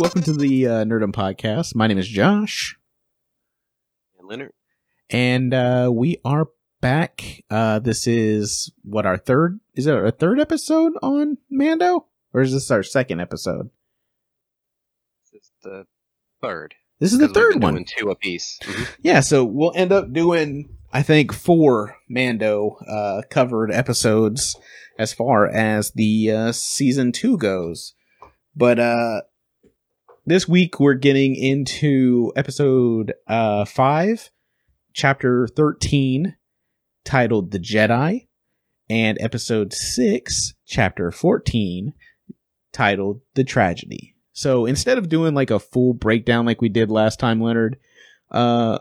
Welcome to the uh, Nerdum Podcast. My name is Josh. And Leonard. And uh, we are back. Uh, this is what our third is it our third episode on Mando? Or is this our second episode? This is the third. This is the third one. doing two apiece. Mhm. Yeah, so we'll end up doing I think four Mando uh covered episodes as far as the uh season 2 goes. But uh this week we're getting into episode uh 5, chapter 13 titled The Jedi and episode 6, chapter 14 titled The Tragedy. So instead of doing like a full breakdown like we did last time, Leonard, uh,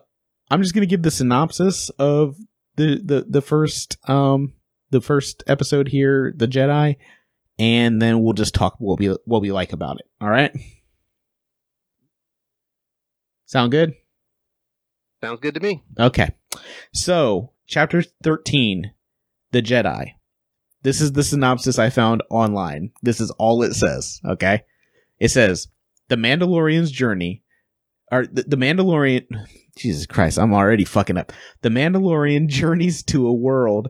I'm just gonna give the synopsis of the the the first um the first episode here, the Jedi, and then we'll just talk what we what we like about it. All right. Sound good? Sounds good to me. Okay. So, chapter 13, The Jedi. This is the synopsis I found online. This is all it says, okay? It says, The Mandalorian's journey, or the, the Mandalorian, Jesus Christ, I'm already fucking up. The Mandalorian journeys to a world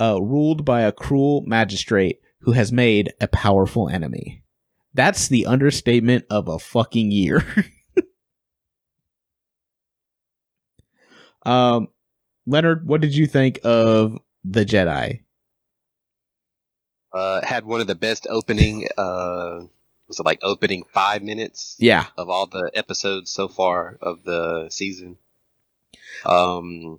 uh, ruled by a cruel magistrate who has made a powerful enemy. That's the understatement of a fucking year. um, Leonard, what did you think of the Jedi? Uh, had one of the best opening, uh, was it like opening five minutes Yeah, of all the episodes so far of the season. Um,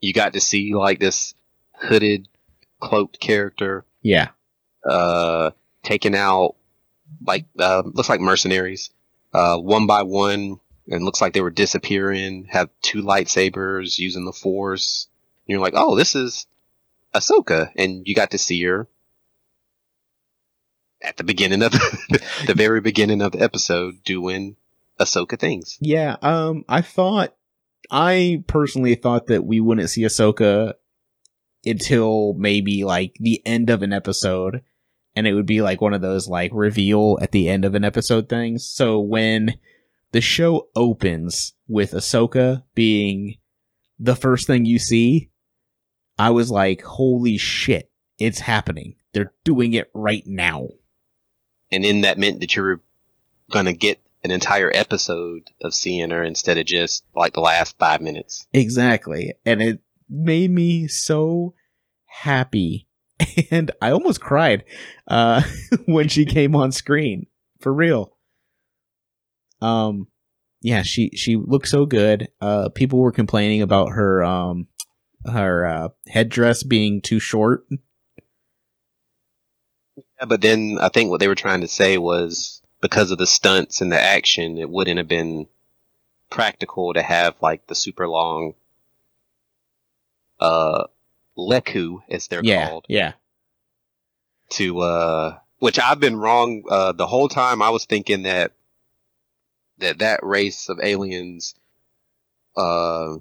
you got to see like this hooded, cloaked character, yeah, uh, taking out like, uh, looks like mercenaries, uh, one by one, and looks like they were disappearing, have two lightsabers using the force. And you're like, oh, this is Ahsoka. And you got to see her at the beginning of the, very beginning of the episode doing Ahsoka things. yeah. Um, I thought, I personally thought that we wouldn't see Ahsoka until maybe like the end of an episode, and it would be like one of those like reveal at the end of an episode things. So when the show opens with Ahsoka being the first thing you see, I was like, holy shit, it's happening. They're doing it right now. And then that meant that you were gonna get an entire episode of seeing her instead of just like the last five minutes. Exactly. And it made me so happy. And I almost cried uh when she came on screen. For real. Um yeah, she she looked so good. Uh people were complaining about her um her uh headdress being too short. Yeah, but then I think what they were trying to say was because of the stunts and the action, it wouldn't have been practical to have like the super long uh leku as they're yeah. called Yeah. to uh which I've been wrong uh the whole time I was thinking that that that race of aliens uh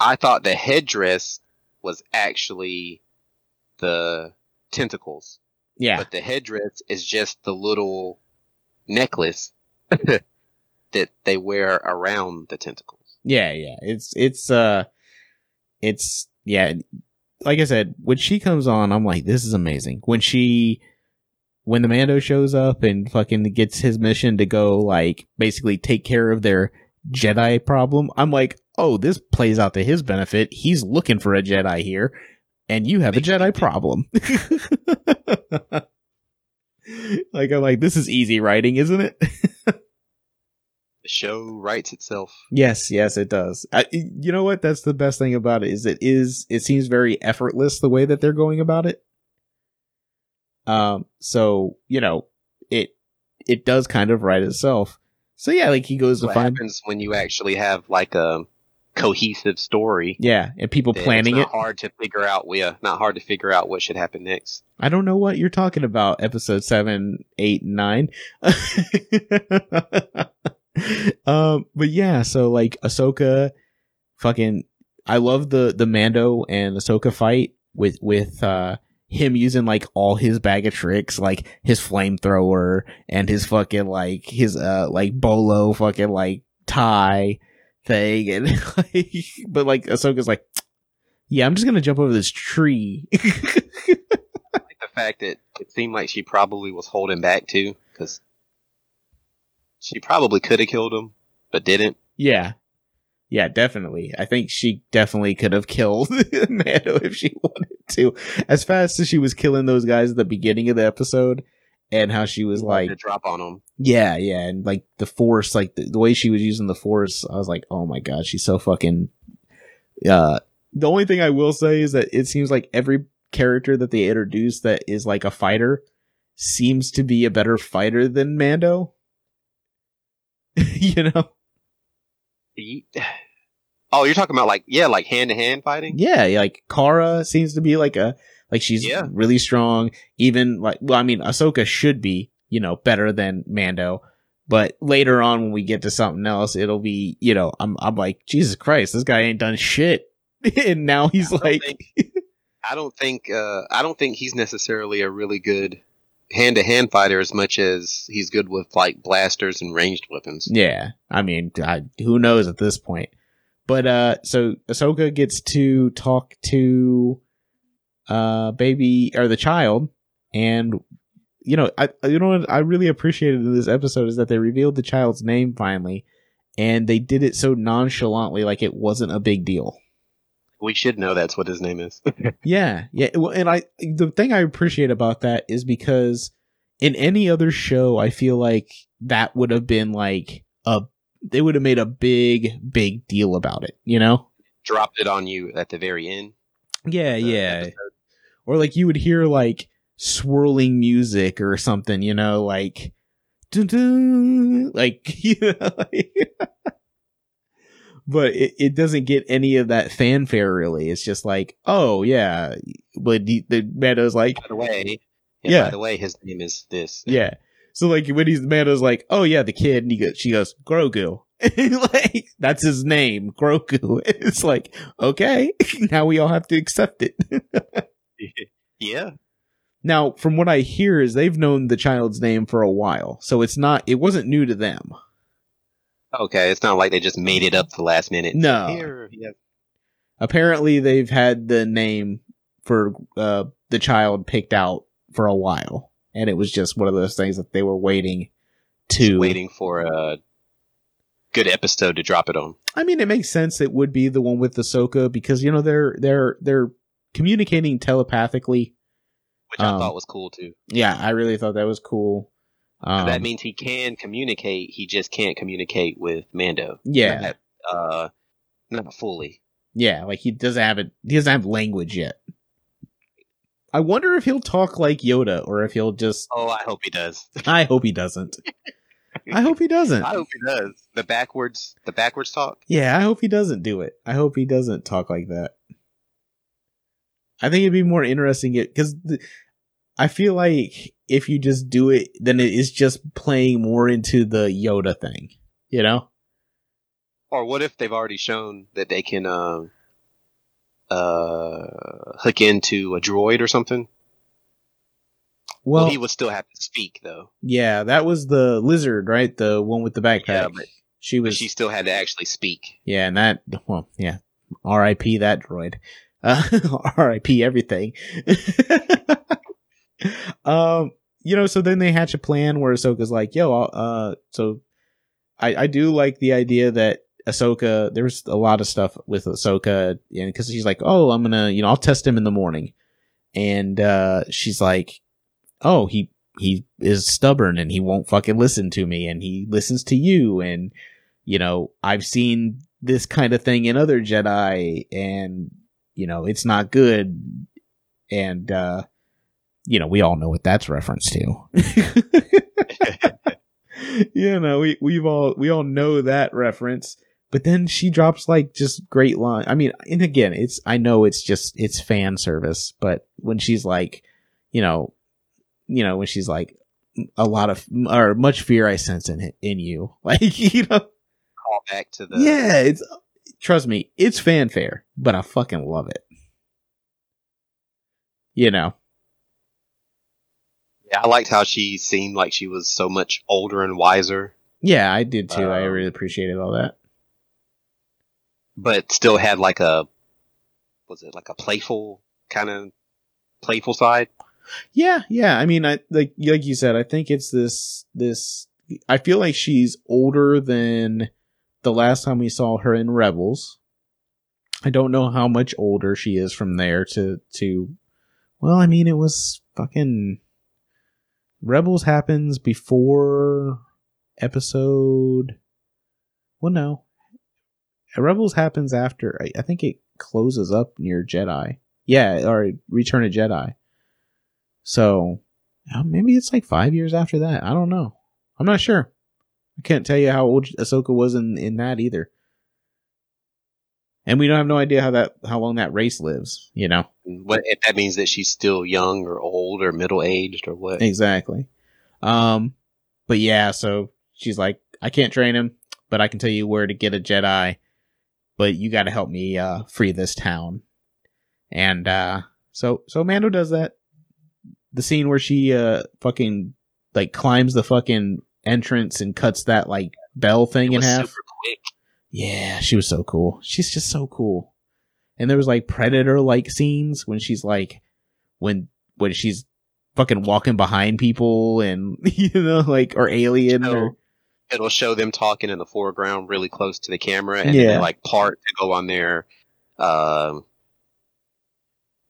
I thought the headdress was actually the tentacles Yeah. but the headdress is just the little necklace that they wear around the tentacles. Yeah, yeah. It's it's uh it's yeah, like I said, when she comes on, I'm like, this is amazing. When she when the Mando shows up and fucking gets his mission to go like basically take care of their Jedi problem, I'm like, oh, this plays out to his benefit. He's looking for a Jedi here, and you have a Jedi problem. like I'm like, this is easy writing, isn't it? The show writes itself. Yes, yes, it does. I, you know what? That's the best thing about it is it is it seems very effortless the way that they're going about it. Um, so you know, it it does kind of write itself. So yeah, like he goes to What find happens when you actually have like a cohesive story? yeah, and people planning it's it. not hard to figure out. Yeah, not hard to figure out what should happen next. I don't know what you're talking about. Episode seven, eight, and nine. um, but yeah, so like Ahsoka, fucking, I love the the Mando and Ahsoka fight with with uh him using like all his bag of tricks, like his flamethrower and his fucking like his uh like bolo fucking like tie thing, and like, but like Ahsoka's like, yeah, I'm just gonna jump over this tree. like the fact that it seemed like she probably was holding back too, because she probably could have killed him, but didn't. yeah, yeah, definitely. I think she definitely could have killed Mando if she wanted to. As fast as she was killing those guys at the beginning of the episode, and how she was like, to drop on them. Yeah, yeah, and like the force, like the, the way she was using the force, I was like, oh my god, she's so fucking. Uh, the only thing I will say is that it seems like every character that they introduce that is like a fighter seems to be a better fighter than Mando. you know? Oh, you're talking about like yeah, like hand to hand fighting. Yeah, like Cara seems to be like a like she's Yeah. really strong. Even like well, I mean, Ahsoka should be you know better than Mando, but later on when we get to something else, it'll be you know I'm I'm like Jesus Christ, this guy ain't done shit, and now he's I like think- I don't think uh, I don't think he's necessarily a really good hand to hand fighter as much as he's good with like blasters and ranged weapons. yeah. I mean, I, who knows at this point? But uh, so Ahsoka gets to talk to uh baby or the child. And you know i you know what i really appreciated in this episode is that they revealed the child's name finally. And they did it so nonchalantly like it wasn't a big deal. We should know that's what his name is. yeah. Yeah. Well and i the thing i appreciate about that is because in any other show i feel like that would have been like a they would have made a big big deal about it you know Dropped it on you at the very end. yeah yeah. episode. or like you would hear like swirling music or something, you know, like dun, like you know, but it, it doesn't get any of that fanfare really. It's just like, oh yeah, but the, the Mando's like, By the way, Yeah. By the way, his name is this. yeah. So like when he's the man, Mando's like, oh yeah, the kid, and he goes, she goes, Grogu. like that's his name, Grogu. It's like, okay, now we all have to accept it. yeah. Now, from what I hear, is they've known the child's name for a while, so it's not. It wasn't new to them. Okay, it's not like they just made it up the last minute. No. Here, yeah. Apparently, they've had the name for uh, the child picked out for a while, and it was just one of those things that they were waiting to. waiting for a good episode to drop it on. I mean, it makes sense. It would be the one with Ahsoka because you know they're they're they're communicating telepathically. Which I Um, thought was cool too. Yeah, I really thought that was cool. Um, that means he can communicate. He just can't communicate with Mando. yeah, Not, uh, not fully. Yeah, like he doesn't have it. He doesn't have language yet. I wonder if he'll talk like Yoda or if he'll just. Oh, I hope he does. I hope he doesn't. I hope he doesn't. I hope he does. The backwards, the backwards talk. Yeah, I hope he doesn't do it. I hope he doesn't talk like that. I think it'd be more interesting because I feel like if you just do it, then it is just playing more into the Yoda thing. You know? Or what if they've already shown that they can um, uh, hook into a droid or something? Well, Well, he would still have to speak though. yeah, that was the lizard, right? The one with the backpack. Yeah, but- she But was she still had to actually speak. Yeah, and that well, yeah. R.I.P. that droid. Uh, R.I.P. everything. um, you know, so then they hatch a plan where Ahsoka's like, "Yo, I'll, uh, so I I do like the idea that Ahsoka. There's a lot of stuff with Ahsoka, and because she's like, oh, I'm gonna, you know, I'll test him in the morning, and uh, she's like, oh, he he is stubborn and he won't fucking listen to me, and he listens to you, and you know, I've seen this kind of thing in other Jedi and you know, it's not good and uh you know, we all know what that's reference to. you know, we we've all we all know that reference. But then she drops like just great line. I mean, and again, it's I know it's just it's fan service, but when she's like, you know, you know, when she's like a lot of or much fear I sense in in you, like you know, Call back to the yeah, it's trust me, it's fanfare, but I fucking love it. You know. Yeah, I liked how she seemed like she was so much older and wiser, Yeah, I did too. I Um, really appreciated all that. But still had like a was it like a playful kind of playful side? Yeah, yeah. I mean, I like like you said. I think it's this this. I feel like she's older than the last time we saw her in Rebels. I don't know how much older she is from there to to. Well, I mean, it was fucking. Rebels happens before episode. Well, no. Rebels happens after. I, I think it closes up near Jedi. Yeah, or Return of Jedi. So uh, maybe it's like five years after that. I don't know. I'm not sure. I can't tell you how old Ahsoka was in, in that either. And we don't have no idea how that how long that race lives. You know What if that means that she's still young or old or middle aged or what? exactly. Um, but yeah, so she's like, I can't train him, but I can tell you where to get a Jedi. But you got to help me uh, free this town. And uh, so so Mando does that. The scene where she uh fucking like climbs the fucking entrance and cuts that like bell thing in half. Yeah, she was so cool. She's just so cool. And there was like predator like scenes when she's like when when she's fucking walking behind people and you know like or alien or it'll show them talking in the foreground really close to the camera and Yeah. then they like part to go on their um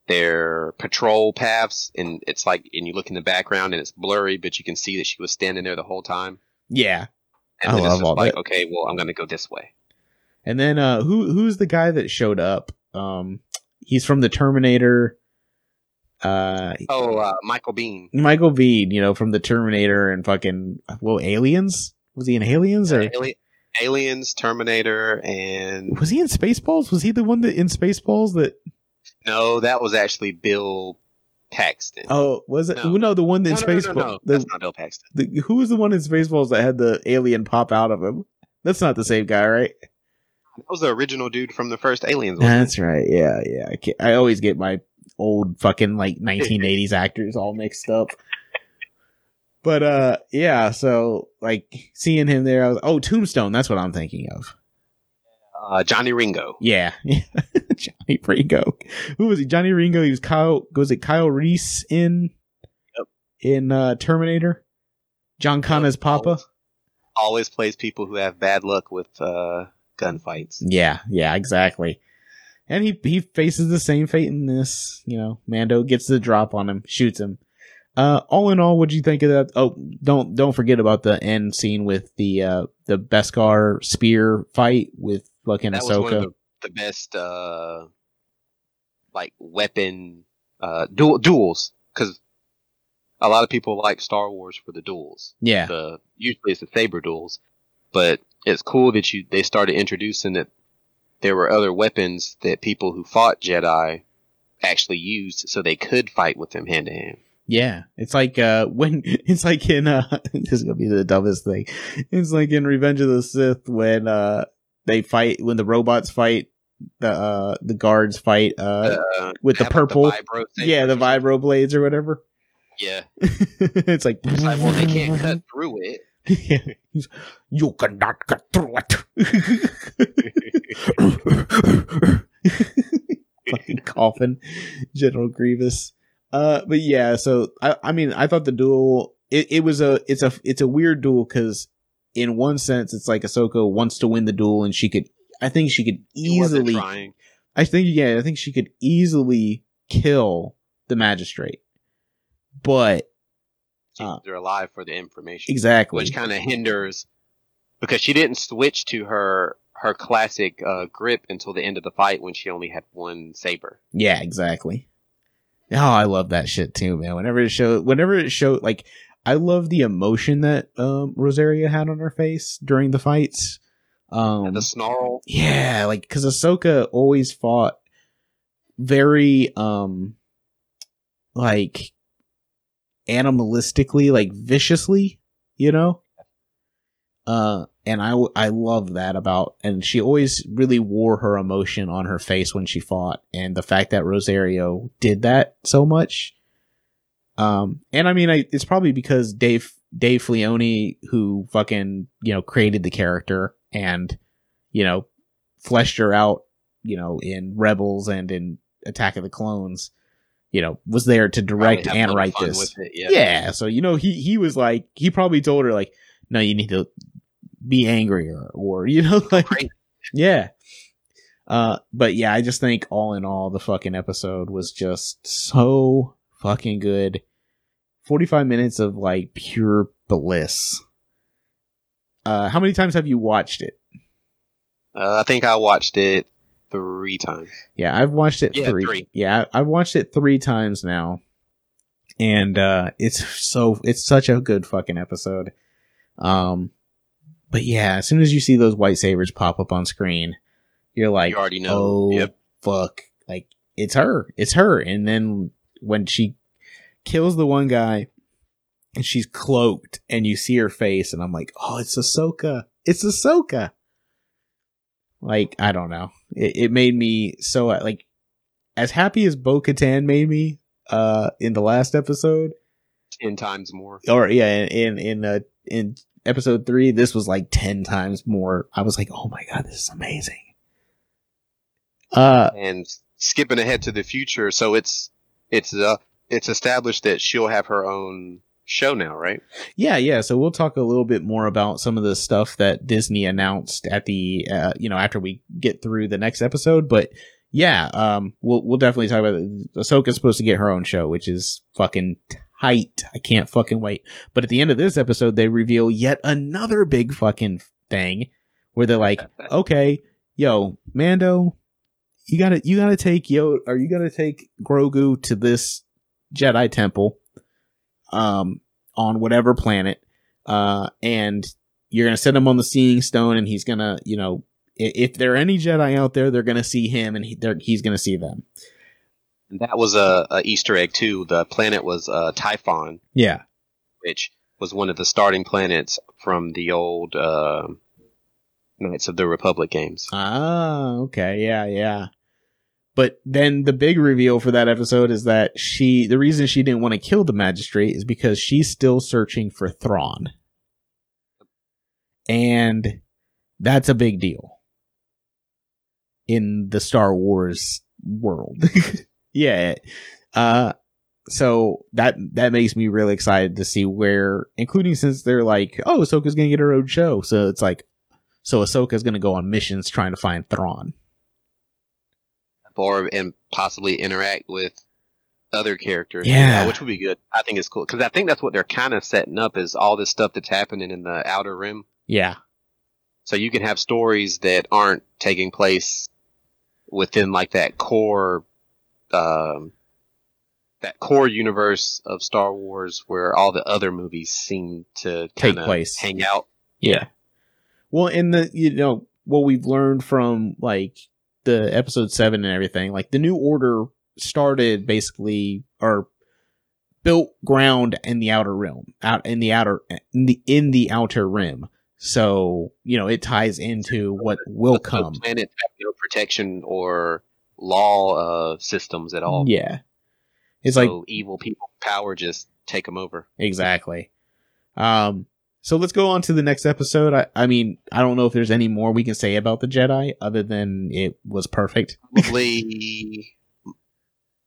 their patrol paths and it's like and you look in the background and it's blurry but you can see that she was standing there the whole time yeah. and I then it's love all like that. okay well i'm gonna go this way And then uh who who's the guy that showed up? Um he's from the Terminator uh oh uh michael biehn Michael Biehn, you know, from the Terminator and fucking well aliens? Was he in Aliens or Ali- aliens terminator and was he in Spaceballs? Was he the one that in Spaceballs that no that was actually bill paxton Oh, was it? No. No, the one in no, no, no, Spaceballs. no, no, the- that's not bill paxton The, who was the one in Spaceballs that had the alien pop out of him? That's not the same guy, right? that was the original dude from the first aliens wasn't it? That's right. Yeah, yeah. I, can't, I always get my old fucking like 1980s actors all mixed up. But uh, yeah. So like seeing him there, I was oh Tombstone. That's what I'm thinking of. uh, johnny ringo Yeah, Johnny Ringo. Who was he? Johnny Ringo. He was Kyle. Was it Kyle Reese in? Yep. In uh, Terminator. John Connor's Papa. Always, always plays people who have bad luck with uh, gunfights. Yeah, yeah, exactly. And he he faces the same fate in this. You know, Mando gets the drop on him, shoots him. Uh, all in all, what'd you think of that? Oh, don't don't forget about the end scene with the uh the Beskar spear fight with fucking That was one of the, the best uh, like weapon uh, duel duels because a lot of people like Star Wars for the duels. yeah, The usually it's the saber duels, but it's cool that you they started introducing that there were other weapons that people who fought Jedi actually used so they could fight with them hand to hand. Yeah. It's like uh when it's like in uh this is gonna be the dumbest thing. It's like in Revenge of the Sith when uh they fight when the robots fight the uh the guards fight uh Uh, with the purple vibro yeah the vibro blades or whatever. Yeah, it's like, it's like well they can't cut through it. He's, you cannot cut through it. Fucking coughing, General Grievous. Uh, but yeah, so I, I mean, I thought the duel, it, it was a, it's a, it's a weird duel because in one sense, it's like Ahsoka wants to win the duel and she could, I think she could easily. I think, yeah, I think she could easily kill the magistrate, but Uh, They're alive for the information. exactly, which kind of hinders because she didn't switch to her her classic uh, grip until the end of the fight when she only had one saber. Yeah, exactly. Oh, I love that shit too, man. Whenever it showed, whenever it showed, like, I love the emotion that um, Rosario had on her face during the fights. Um, the snarl, yeah, like because Ahsoka always fought very, um, like animalistically, like viciously, you know. Uh, and I I love that about, and she always really wore her emotion on her face when she fought, and the fact that Rosario did that so much, Um, and I mean, I, it's probably because Dave Dave Filoni, who fucking you know created the character and you know fleshed her out, you know, in Rebels and in Attack of the Clones, you know, was there to direct Probably have a and write this. it, Yeah. yeah. So, you know, he, he was like, he probably told her like, no, you need to be angrier or, you know, like, Right. yeah. Uh, but yeah, I just think all in all, the fucking episode was just so fucking good. 45 minutes of like pure bliss. Uh, how many times have you watched it? Uh, I think I watched it three times. Yeah, I've watched it Yeah, three. three. Yeah, I've watched it three times now, and uh, it's so it's such a good fucking episode. Um, but yeah, as soon as you see those white sabers pop up on screen, you're like, You already know. oh Yep. fuck, like it's her, it's her. And then when she kills the one guy, and she's cloaked, and you see her face, and I'm like, oh, it's Ahsoka, it's Ahsoka. Like I don't know, it, it made me so like as happy as Bo Katan made me uh in the last episode, Ten times more. or yeah, in in in, uh, in episode three, this was like ten times more. I was like, oh my god, this is amazing. Uh, And skipping ahead to the future, so it's it's uh it's established that she'll have her own show now, right? yeah, yeah. So we'll talk a little bit more about some of the stuff that Disney announced at the uh, you know after we get through the next episode, but. Yeah, um, we'll we'll definitely talk about it. Ahsoka's supposed to get her own show, which is fucking tight. I can't fucking wait. But at the end of this episode, they reveal yet another big fucking thing where they're like, okay, yo, Mando, you gotta you gotta take yo or you gotta take Grogu to this Jedi temple, um, on whatever planet, uh, and you're gonna set him on the Seeing Stone, and he's gonna, you know, if there are any Jedi out there, they're gonna see him, and he, they're, he's gonna see them. And that was a, a Easter egg too. The planet was uh, Typhon, Yeah, which was one of the starting planets from the old uh, Knights of the Republic games. Ah, okay, yeah, yeah. But then the big reveal for that episode is that she, the reason she didn't want to kill the magistrate is because she's still searching for Thrawn. And that's a big deal in the Star Wars world. yeah. Uh, so that, that makes me really excited to see where, including since they're like, oh, Ahsoka's gonna get her own show. So it's like, so Ahsoka's gonna go on missions trying to find Thrawn. or and possibly interact with other characters. Yeah. which would be good. I think it's cool because I think that's what they're kind of setting up is all this stuff that's happening in the outer rim. Yeah. So you can have stories that aren't taking place within like that core, um, that core universe of Star Wars where all the other movies seem to Take place. hang out. Yeah. Well, in the you know what we've learned from like the episode seven and everything, like the new order started basically or built ground in the outer rim, out in the outer in the in the outer rim. So you know it ties into what will come. planets have no protection or law uh, systems at all. Yeah, it's so like evil people power just take them over. exactly. Um. So let's go on to the next episode. I, I mean, I don't know if there's any more we can say about the Jedi other than it was perfect. Probably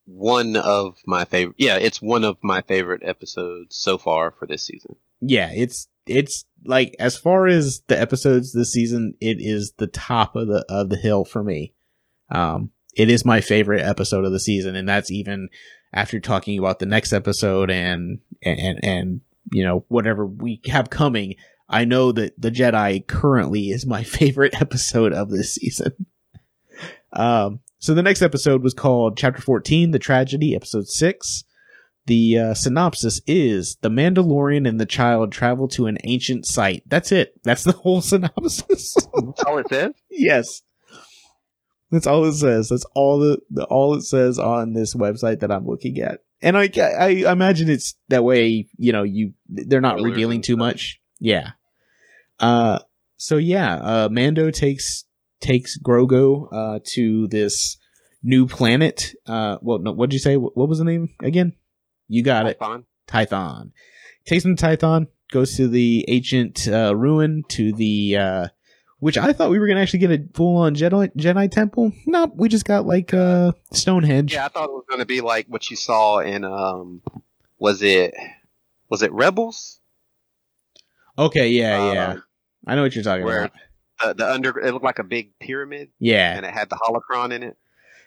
one of my favorite. Yeah, it's one of my favorite episodes so far for this season. yeah, it's it's like as far as the episodes this season, it is the top of the of the hill for me. Um, it is my favorite episode of the season, and that's even after talking about the next episode and and and you know whatever we have coming. I know that the Jedi currently is my favorite episode of this season. Um, so the next episode was called Chapter 14, The Tragedy, Episode 6. The uh, synopsis is The Mandalorian and the child travel to an ancient site. That's it. That's the whole synopsis. That's all it says. yes. That's all it says. That's all the, the all it says on this website that I'm looking at. And I, I imagine it's that way, you know, you they're not Spoilers revealing too much. Yeah. Uh so yeah, uh Mando takes takes Grogu uh to this new planet. Uh well no what'd you say? What what was the name again? You got it. Typhon. Tython. Takes him to Tython, goes to the ancient uh, ruin, to the uh, which I thought we were gonna actually get a full on Jedi Jedi temple. Nope, we just got like uh Stonehenge. Yeah, I thought it was gonna be like what you saw in um, was it was it Rebels? Okay, yeah, Uh, yeah. I know what you're talking about. Uh, the under it looked like a big pyramid, Yeah, and it had the holocron in it.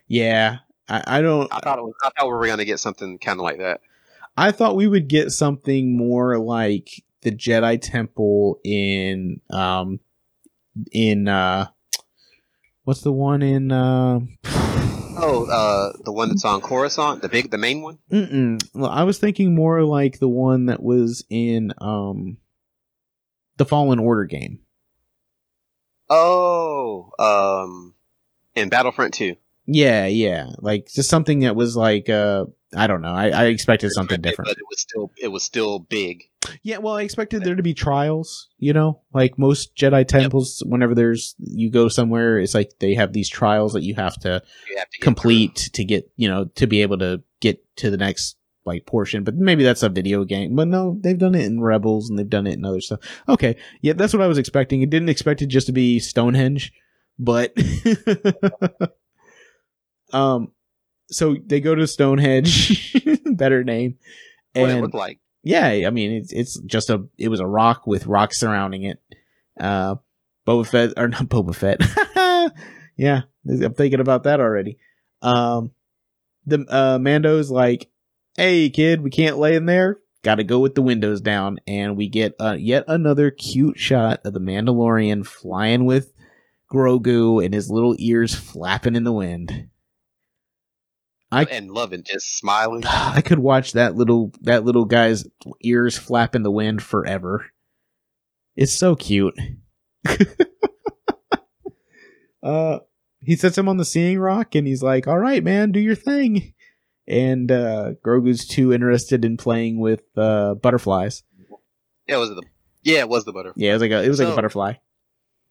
yeah. I, I don't. I thought it was. I thought we were gonna get something kind of like that. I thought we would get something more like the Jedi Temple in um in uh what's the one in uh Oh, uh, the one that's on Coruscant, the big, the main one. Mm-mm. Well, I was thinking more like the one that was in um the Fallen Order game. Oh, um, in Battlefront Two. Yeah, yeah. Like just something that was like uh I don't know. I, I expected something different. but it was still it was still big. Yeah, well, I expected there to be trials, you know? Like most Jedi temples whenever there's you go somewhere, it's like they have these trials that you have to You have to complete to get, you know, to be able to get to the next like portion. But maybe that's a video game. But no, they've done it in Rebels and they've done it in other stuff. Okay. Yeah, that's what I was expecting. I didn't expect it just to be Stonehenge, but um so they go to Stonehenge, better name. through what it looked like. Yeah, I mean it's it's just a it was a rock with rocks surrounding it. Uh Boba Fett or not Boba Fett. yeah, I'm thinking about that already. Um the uh Mando's like, "Hey kid, we can't lay in there. Got to go with the windows down." And we get uh, yet another cute shot of the Mandalorian flying with Grogu and his little ears flapping in the wind. I and loving just smiling. I could watch that little that little guy's ears flap in the wind forever. It's so cute. uh he sets him on the seeing rock and he's like, "All right, man, do your thing." And uh Grogu's too interested in playing with uh butterflies. Yeah, was it the? Yeah, it was the butterfly. Yeah, it was like a it was like a butterfly.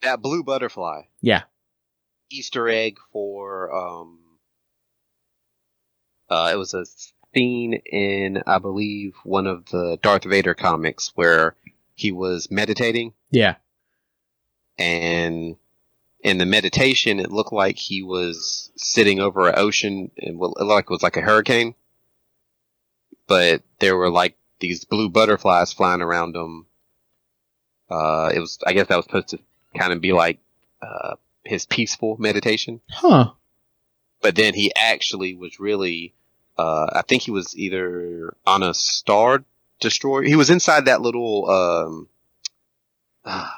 That blue butterfly. Yeah. Easter egg for um. Uh, it was a scene in, I believe, one of the Darth Vader comics where he was meditating, Yeah. and in the meditation, it looked like he was sitting over an ocean, and it looked like it was like a hurricane. But there were like these blue butterflies flying around him. Uh, it was, I guess, that was supposed to kind of be like uh, his peaceful meditation. Huh. But then he actually was really, uh, I think he was either on a star destroyer. He was inside that little, um,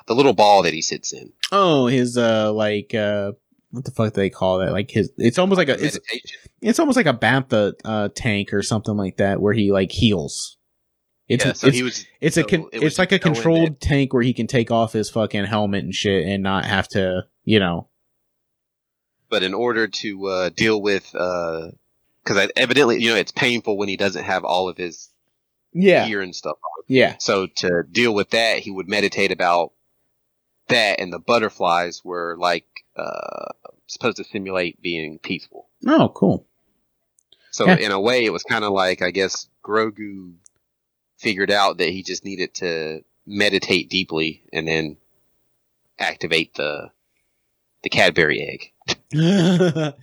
the little ball that he sits in. Oh, his uh like uh what the fuck do they call that? Like his it's almost like a it's it's almost like a bacta uh tank or something like that where he like heals. It's yeah, so it's, he was. it's a con- it it's like a controlled tank where he can take off his fucking helmet and shit and not have to, you know. But in order to uh, deal with, because evidently, you know, it's painful when he doesn't have all of his Yeah. gear and stuff on. Yeah. So to deal with that, he would meditate about that, and the butterflies were like uh, supposed to simulate being peaceful. Oh, cool. So Yeah. in a way, it was kind of like I guess Grogu figured out that he just needed to meditate deeply and then activate the the Cadbury egg. yeah,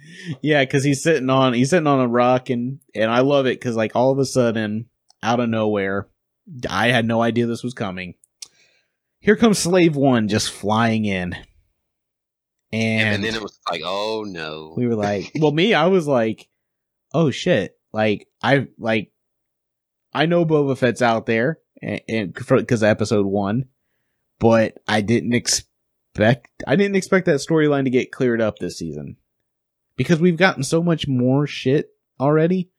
because he's sitting on he's sitting on a rock and and I love it because like all of a sudden out of nowhere, I had no idea this was coming. Here comes Slave One just flying in, and, And, then it was like, oh no. we were like, well, me, I was like, oh shit, like I like I know Boba Fett's out there and because episode one, but I didn't expect I didn't expect that storyline to get cleared up this season because we've gotten so much more shit already.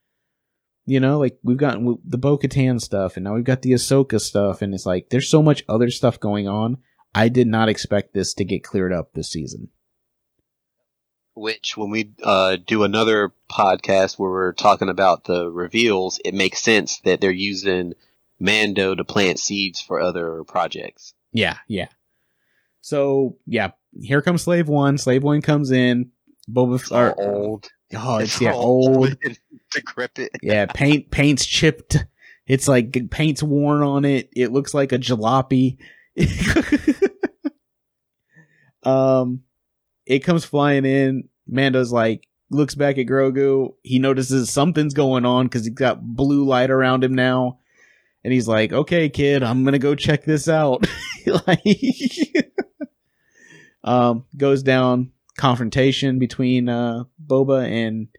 You know, like we've gotten the Bo Katan stuff, and now we've got the Ahsoka stuff, and it's like there's so much other stuff going on. I did not expect this to get cleared up this season. Which, when we uh, do another podcast where we're talking about the reveals, it makes sense that they're using Mando to plant seeds for other projects. Yeah, yeah. So yeah, here comes Slave One. Slave One comes in. Boba It's F- or, all old. Oh, it's, It's yeah, old. decrepit. yeah, paint paint's chipped. It's like paint's worn on it. It looks like a jalopy. um, it comes flying in. Mando's like looks back at Grogu. He notices something's going on because he's got blue light around him now, and he's like, "Okay, kid, I'm gonna go check this out." like, um, goes down confrontation between uh Boba and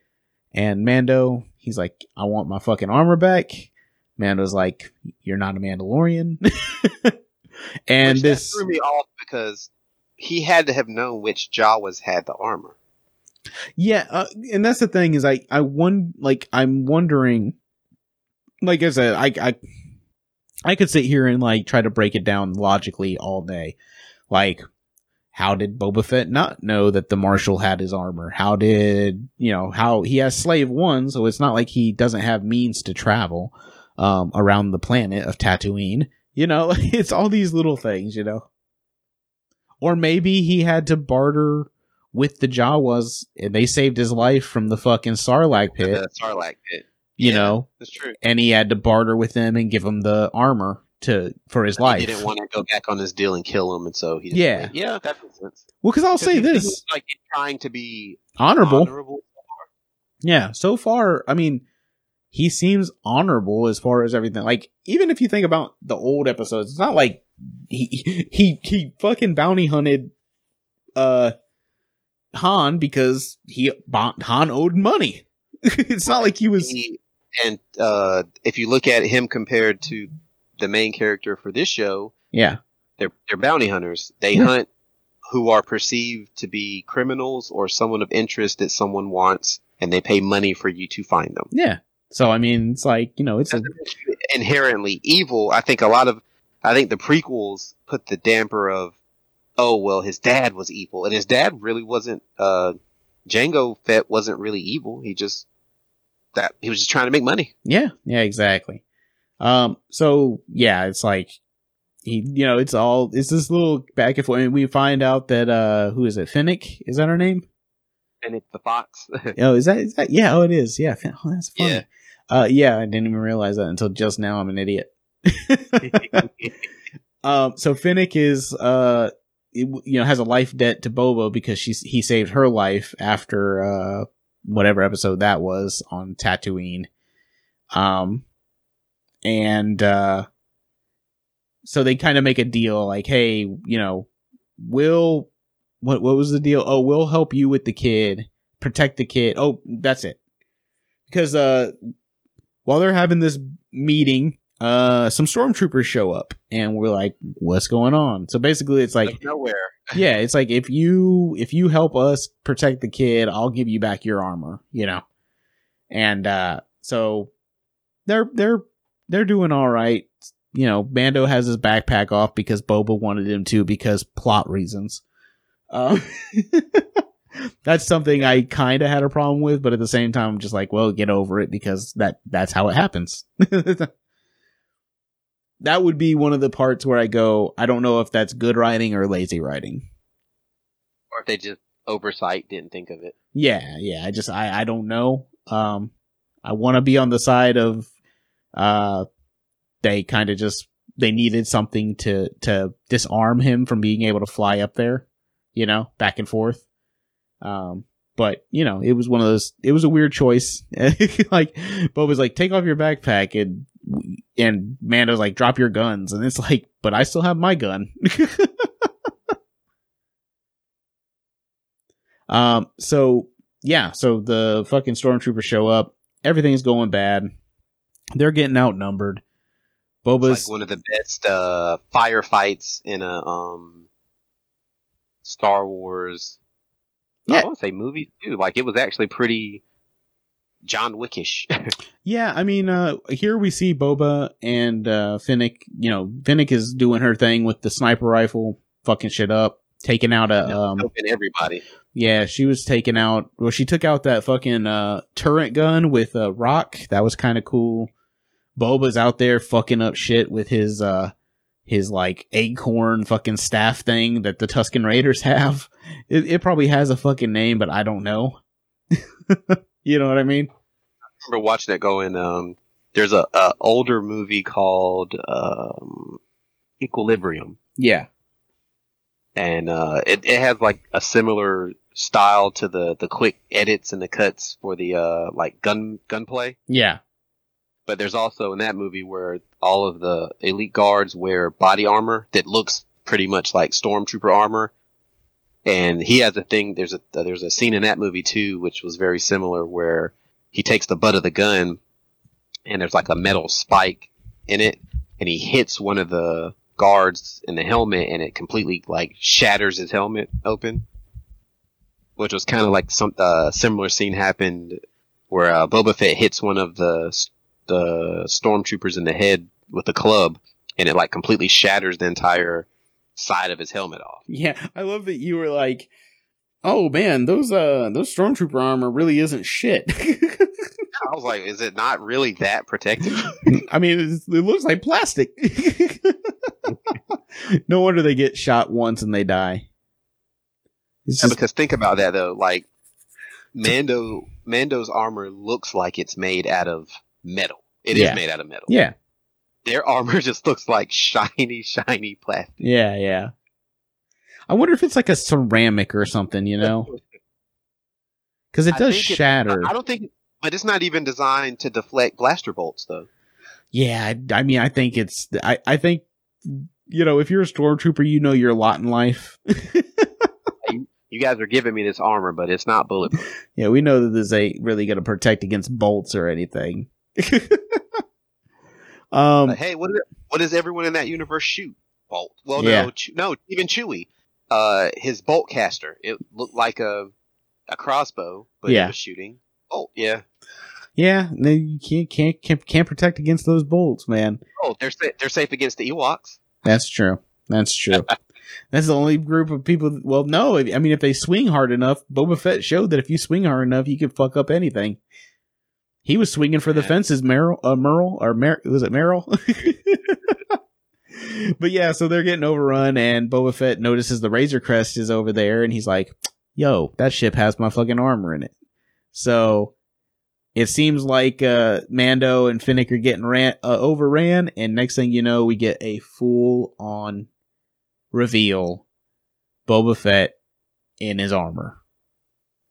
and Mando. He's like, "I want my fucking armor back." Mando's like, "You're not a Mandalorian." and Which this threw me off because he had to have known which Jawas had the armor. Yeah, uh, and that's the thing is I I won like I'm wondering like I said I I I could sit here and like try to break it down logically all day. Like how did Boba Fett not know that the marshal had his armor? How did, you know, how he has slave 1 so it's not like he doesn't have means to travel um around the planet of Tatooine. You know, it's all these little things, you know. Or maybe he had to barter with the Jawas and they saved his life from the fucking Sarlacc pit, The Sarlacc pit. you Yeah, know, That's true. and he had to barter with them and give them the armor to for his life. He didn't want to go back on his deal and kill him, and so he. Yeah. yeah, that makes sense. well, because I'll say this like trying to be honorable. honorable. Yeah, so far, I mean, he seems honorable as far as everything. Like, even if you think about the old episodes, it's not like he he he fucking bounty hunted uh Han because he Han owed money. it's not like he was He- and uh, if you look at him compared to the main character for this show, yeah they're they're bounty hunters. They Yeah. hunt who are perceived to be criminals or someone of interest that someone wants, and they pay money for you to find them. yeah. So I mean, it's like you know, it's a Doesn't make you inherently evil. I think a lot of, I think the prequels put the damper of, oh well, his dad was evil, and his dad really wasn't. Uh, Jango Fett wasn't really evil. He just that he was just trying to make money. Yeah, yeah, exactly. Um, so yeah, it's like he, you know, it's all it's this little back and forth. And we find out that uh, who is it? Fennec is that her name? And it's the fox. Oh, is that is that? Yeah, oh, it is. Yeah, oh, that's funny. Yeah. Uh, yeah, I didn't even realize that until just now. I'm an idiot. um, so Fennec is uh, it- you know, has a life debt to Bobo because she's he saved her life after uh whatever episode that was on Tatooine. Um, and uh, so they kind of make a deal like, hey, you know, we'll what what was the deal? Oh, we'll help you with the kid, protect the kid. Oh, that's it. Because uh, while they're having this meeting, uh, some stormtroopers show up, and we're like, what's going on? So basically, it's like nowhere. yeah, it's like if you if you help us protect the kid, I'll give you back your armor, you know. And uh so they're they're they're doing all right. You know, Mando has his backpack off because Boba wanted him to because plot reasons. Um That's something I kind of had a problem with, but at the same time, I'm just like, well, get over it because that that's how it happens. that would be one of the parts where I go, I don't know if that's good writing or lazy writing. Or if they just oversight didn't think of it. Yeah, yeah. I just I I don't know. Um I want to be on the side of uh they kind of just they needed something to to disarm him from being able to fly up there, you know, back and forth. Um but you know, it was one of those it was a weird choice. like Bob was like take off your backpack and and Mando's like drop your guns and it's like but I still have my gun. Um, so yeah, so the fucking stormtroopers show up. Everything's going bad. They're getting outnumbered. Boba's like one of the best uh, firefights in a um, Star Wars. Yeah. I want to say movie too. Like it was actually pretty John Wickish. yeah. I mean, uh, here we see Boba and uh, Fennec. You know, Fennec is doing her thing with the sniper rifle, fucking shit up, taking out a um. Everybody. Yeah, she was taking out. Well, she took out that fucking uh, turret gun with a rock. That was kind of cool. Boba's out there fucking up shit with his uh his like acorn fucking staff thing that the Tusken Raiders have. It, it probably has a fucking name, but I don't know. you know what I mean? I remember watching it going. Um, there's a, a older movie called um, Equilibrium, Yeah. and uh, it it has like a similar style to the the quick edits and the cuts for the uh like gun gunplay. Yeah. But there's also in that movie where all of the elite guards wear body armor that looks pretty much like stormtrooper armor. And he has a thing. There's a there's a scene in that movie too, which was very similar, where he takes the butt of the gun, and there's like a metal spike in it, and he hits one of the guards in the helmet, and it completely like shatters his helmet open. Which was kind of like some uh, similar scene happened where uh, Boba Fett hits one of the the stormtroopers in the head with a club, and it like completely shatters the entire side of his helmet off. Yeah. I love that you were like, oh man, those uh those stormtrooper armor really isn't shit. I was like, is it not really that protective? I mean, it's, it looks like plastic. no wonder they get shot once and they die. It's Yeah, just, because think about that though, like Mando Mando's armor looks like it's made out of metal. It is Yeah. made out of metal. yeah, Their armor just looks like shiny, shiny plastic. yeah, yeah. I wonder if it's like a ceramic or something, you know? Because it does think it- shatter. I don't think, but it's not even designed to deflect blaster bolts though. Yeah, I, I mean, I think it's. I, I think, you know, if you're a stormtrooper, you know your lot in life. You guys are giving me this armor, but it's not bulletproof. yeah, we know that this ain't really going to protect against bolts or anything. um, hey, what, is, what does everyone in that universe shoot? Bolt. Well, Yeah. no, Chew- no, even Chewie. Uh, his bolt caster. It looked like a a crossbow, but Yeah. it was shooting bolt. Yeah. yeah, no, you can't, can't can't can't protect against those bolts, man. Oh, they're sa- they're safe against the Ewoks. That's true. That's true. That's the only group of people. Well, no, I mean, if they swing hard enough, Boba Fett showed that if you swing hard enough, you can fuck up anything. He was swinging for the fences, Merrill, uh, Merle, or Mer- was it Merrill? but yeah, so they're getting overrun, and Boba Fett notices the Razor Crest is over there, and he's like, "Yo, that ship has my fucking armor in it." So it seems like uh, Mando and Fennec are getting ran uh, overran, and next thing you know, we get a full on reveal: Boba Fett in his armor,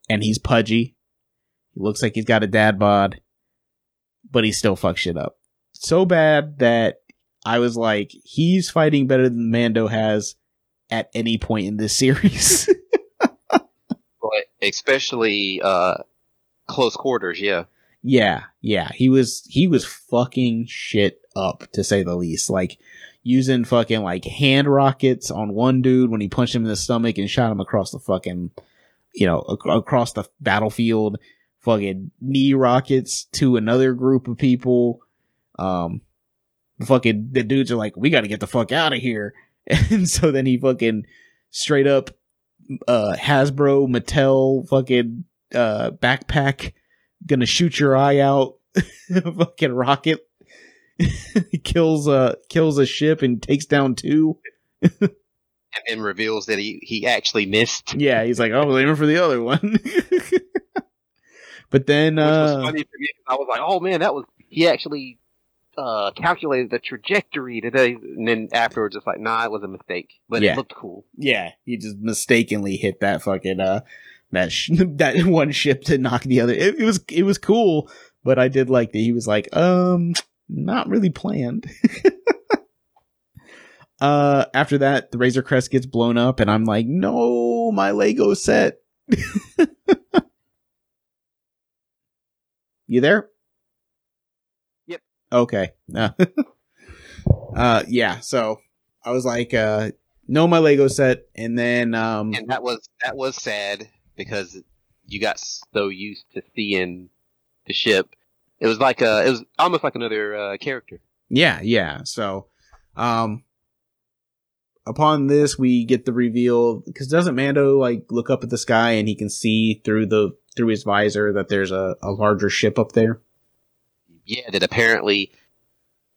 and he's pudgy. Looks like he's got a dad bod, but he still fucks shit up so bad that I was like, he's fighting better than Mando has at any point in this series. But especially uh, close quarters. Yeah. Yeah, yeah. He was he was fucking shit up to say the least. Like using fucking like hand rockets on one dude when he punched him in the stomach and shot him across the fucking you know, ac- across the battlefield. Fucking knee rockets to another group of people. Um fucking the dudes are like, we gotta get the fuck out of here. And so then he fucking straight up uh Hasbro Mattel fucking uh backpack gonna shoot your eye out fucking rocket kills uh kills a ship and takes down two And then reveals that he, he actually missed. Yeah he's like oh, i was aiming for the other one but then was uh funny for me. I was like, oh man, that was he actually uh, calculated the trajectory today. And then afterwards, it's like, nah, it was a mistake, but Yeah. it looked cool. yeah he just mistakenly hit that fucking uh that sh- that one ship to knock the other it, it was it was cool but i did like that he was like um not really planned uh after that the razor crest gets blown up and i'm like no my lego set you there Yep. okay uh, uh yeah so i was like uh no my lego set and then um And that was that was sad because you got so used to seeing the ship. It was like a, it was almost like another uh, character. Yeah, yeah. So, um, upon this, we get the reveal because doesn't Mando like look up at the sky and he can see through the through his visor that there's a, a larger ship up there? Yeah, that apparently,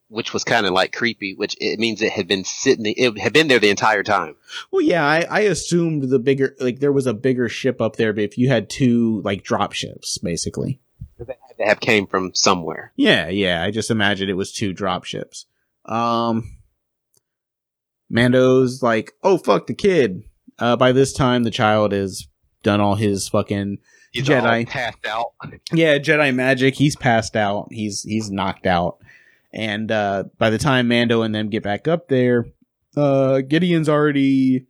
which was kind of like creepy. Which it means it had been sitting, it had been there the entire time. Well, yeah, I, I assumed the bigger like there was a bigger ship up there, but if you had two like drop ships, basically. They had to have came from somewhere. Yeah, yeah. I just imagined it was two drop ships. Um, Mando's like, oh fuck the kid. Uh, by this time, the child has done all his fucking He's Jedi. all passed out. yeah Jedi magic. He's passed out. He's he's knocked out. And uh, by the time Mando and them get back up there, uh, Gideon's already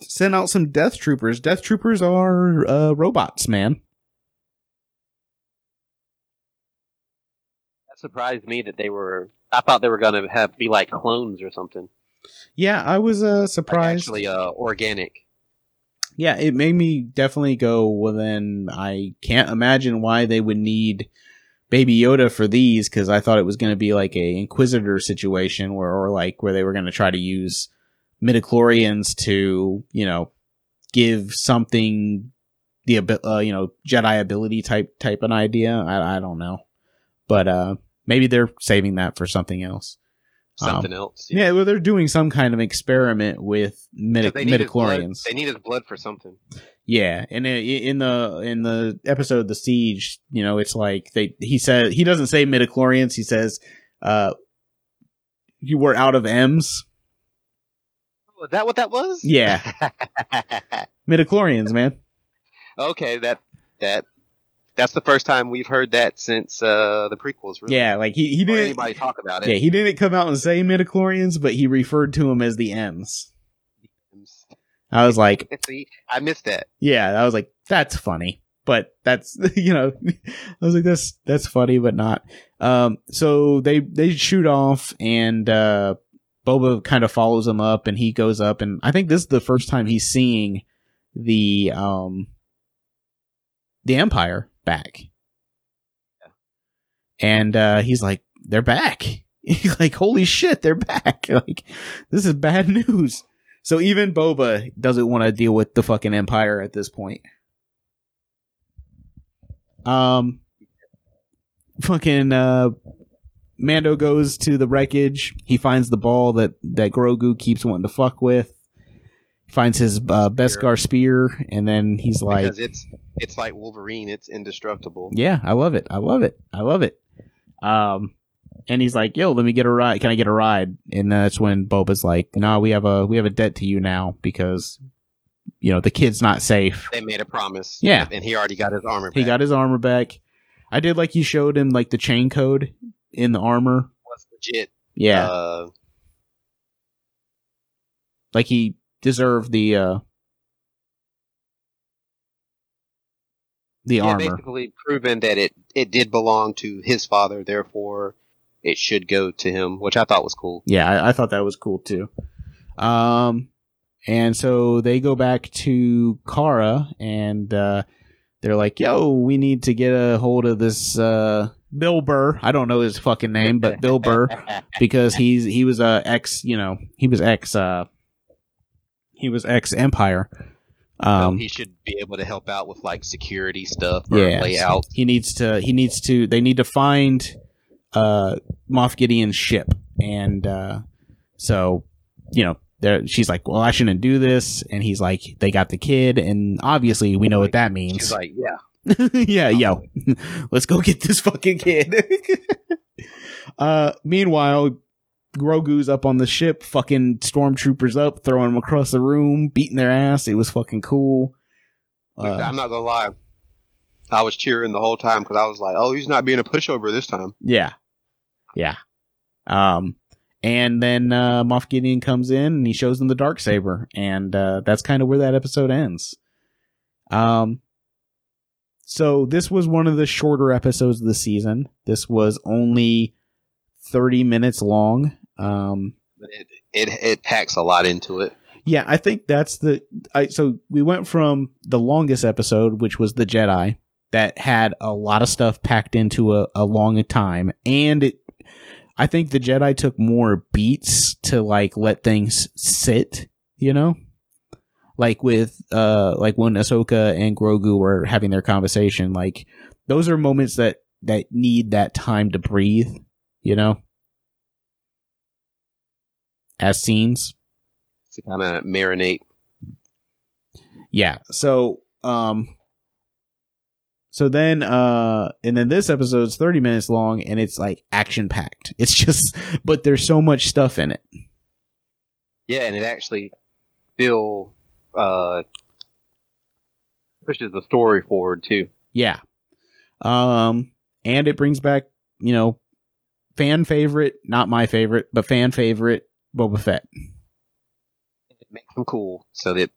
sent out some Death Troopers. Death Troopers are uh, robots, man. That surprised me that they were. I thought they were gonna have be like clones or something. Yeah, I was uh, Like surprised. actually, uh, organic. Yeah, it made me definitely go, well, then I can't imagine why they would need Baby Yoda for these because I thought it was going to be like a Inquisitor situation where, or like where they were going to try to use midichlorians to, you know, give something the uh, you know Jedi ability type type an idea. I I don't know, but uh maybe they're saving that for something else. Something else. Yeah, well, they're doing some kind of experiment with midi- they need his blood-. They need his blood for something. Yeah, and in the in the episode the siege, you know, it's like they he said he doesn't say midichlorians, he says uh you were out of M's. Oh, is that what that was? Yeah. Midichlorians, man. okay, that that that's the first time we've heard that since uh, the prequels. Really. Yeah, like he he didn't anybody talk about it. Yeah, he didn't come out and say midichlorians, but he referred to them as the M's. I was like, See, I missed that. yeah, I was like, that's funny. But that's you know, I was like, that's that's funny, but not. Um, so they they shoot off, and uh, Boba kind of follows him up, and he goes up, and I think this is the first time he's seeing the um the Empire back, and uh, he's like, they're back. He's like, holy shit, they're back! Like, this is bad news. So even Boba doesn't want to deal with the fucking Empire at this point. Um, fucking uh, Mando goes to the wreckage. He finds the ball that that Grogu keeps wanting to fuck with. Finds his uh, Beskar spear, and then he's like, because it's it's like Wolverine. It's indestructible. "Yeah, I love it. I love it. I love it." Um, and he's like, "Yo, let me get a ride. Can I get a ride?" And that's when Boba's like, "No, we have a we have a debt to you now because you know the kid's not safe." They made a promise. Yeah. and he already got his armor. He back. got his armor back. I did like you showed him like the chain code in the armor. was legit. Yeah, Uh, like he deserved the uh the yeah, armor. basically proven that it it did belong to his father. Therefore, it should go to him, which I thought was cool. Yeah, I, I thought that was cool too. Um, and so they go back to Cara, and uh, they're like, "Yo, we need to get a hold of this uh, Bill Burr. I don't know his fucking name, but Bill Burr because he's he was a ex, you know, he was ex, uh, he was ex Empire. Um, he should be able to help out with like security stuff or yeah, layout. he needs to. He needs to. They need to find uh, Moff Gideon's ship, and uh, so you know, there. She's like, "Well, I shouldn't do this," and he's like, "They got the kid," and obviously, we know what that means. She's like, yeah, yeah, yo, let's go get this fucking kid. uh, meanwhile, Grogu's up on the ship, fucking stormtroopers up, throwing them across the room, beating their ass. It was fucking cool. Uh, I'm not gonna lie. I was cheering the whole time because I was like, "Oh, he's not being a pushover this time." Yeah. Yeah. Um and then uh Moff Gideon comes in and he shows them the dark saber and uh that's kind of where that episode ends. Um so this was one of the shorter episodes of the season. This was only 30 minutes long. Um it it it packs a lot into it. yeah, I think that's the I so we went from the longest episode which was the Jedi that had a lot of stuff packed into a, a long time and it I think the Jedi took more beats to like let things sit, you know? Like with uh like when Ahsoka and Grogu were having their conversation, like those are moments that that need that time to breathe, you know? As scenes. to kind of marinate. Yeah. So, um, so then uh and then this episode's 30 minutes long and it's like action packed. It's just but there's so much stuff in it. Yeah, and it actually still uh pushes the story forward too. Yeah. Um and it brings back, you know, fan favorite, not my favorite, but fan favorite Boba Fett. It makes him cool so that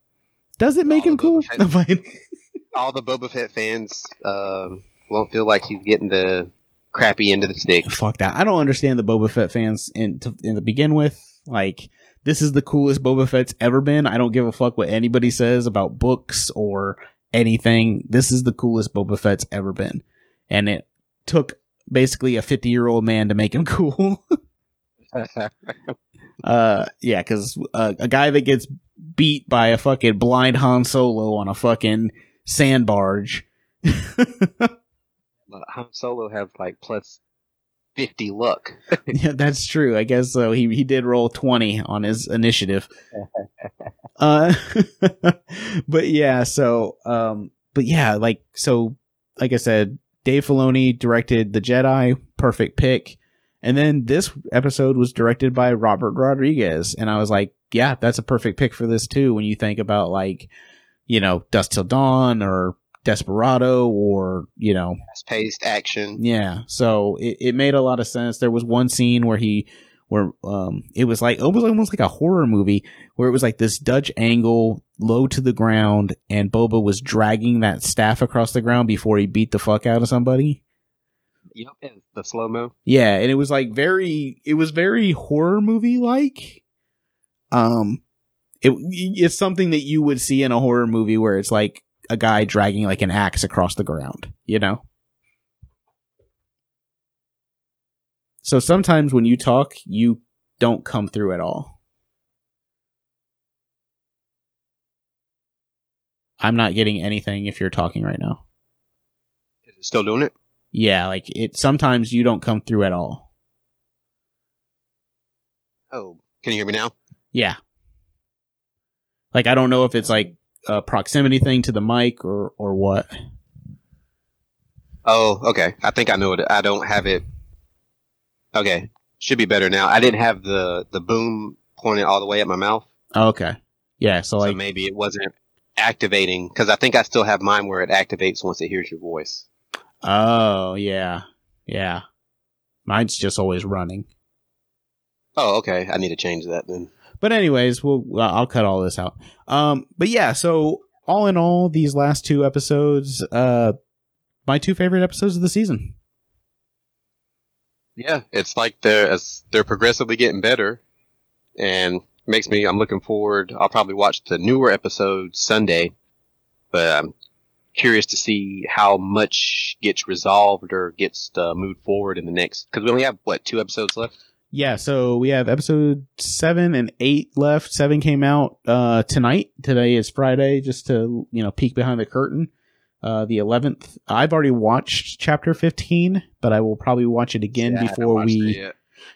Does it make him cool? Boba all the Boba Fett fans um won't feel like he's getting the crappy end of the stick. Fuck that. I don't understand the Boba Fett fans in to, in the begin with. Like, this is the coolest Boba Fett's ever been. I don't give a fuck what anybody says about books or anything. This is the coolest Boba Fett's ever been. And it took basically a 50 year old man to make him cool. Uh, yeah, cause uh, a guy that gets beat by a fucking blind Han Solo on a fucking sand barge. Han Solo has like plus fifty luck. yeah, that's true. I guess so. He he did roll twenty on his initiative. uh, but yeah. So um, but yeah, like so, like I said, Dave Filoni directed the Jedi. Perfect pick. And then this episode was directed by Robert Rodriguez, and I was like, yeah, that's a perfect pick for this too. When you think about like, you know, Dusk Till Dawn or Desperado or you know Fast paced action. yeah, so it, it made a lot of sense. There was one scene where he, where um, it was like almost almost like a horror movie where it was like this Dutch angle, low to the ground, and Boba was dragging that staff across the ground before he beat the fuck out of somebody. Yep, and the slow mo. Yeah, and it was like very, it was very horror movie like. Um, it it's something that you would see in a horror movie where it's like a guy dragging like an axe across the ground, you know. So sometimes when you talk, you don't come through at all. I'm not getting anything if you're talking right now. Is it still doing it? Yeah, like it sometimes you don't come through at all. Oh, can you hear me now? Yeah. Like I don't know if it's like a proximity thing to the mic or or what. Oh, okay. I think I know it. I don't have it. Okay, should be better now. I didn't have the the boom pointed all the way at my mouth, Oh, okay. Yeah, so so like maybe it wasn't activating because I think I still have mine where it activates once it hears your voice. Oh, yeah. Yeah. Mine's just always running. Oh, okay. I need to change that then. But anyways, we'll I'll cut all this out. Um but yeah, so all in all these last two episodes uh my two favorite episodes of the season. Yeah, it's like they're as they're progressively getting better, and makes me. I'm looking forward. I'll probably watch the newer episode Sunday, but I'm curious to see how much gets resolved or gets uh, moved forward in the next. Because we only have what two episodes left. Yeah, so we have episode seven and eight left. Seven came out uh tonight. Today is Friday, just to you know peek behind the curtain. Uh, the eleventh. I've already watched chapter fifteen, but I will probably watch it again Yeah, before we.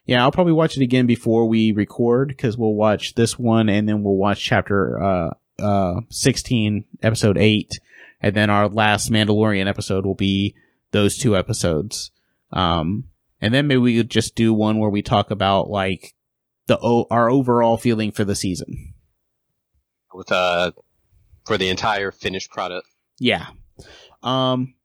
Yeah, I'll probably watch it again before we record because we'll watch this one and then we'll watch chapter uh uh sixteen, episode eight, and then our last Mandalorian episode will be those two episodes. Um, and then maybe we could just do one where we talk about like the o- our overall feeling for the season. with uh for the entire finished product. Yeah. Um,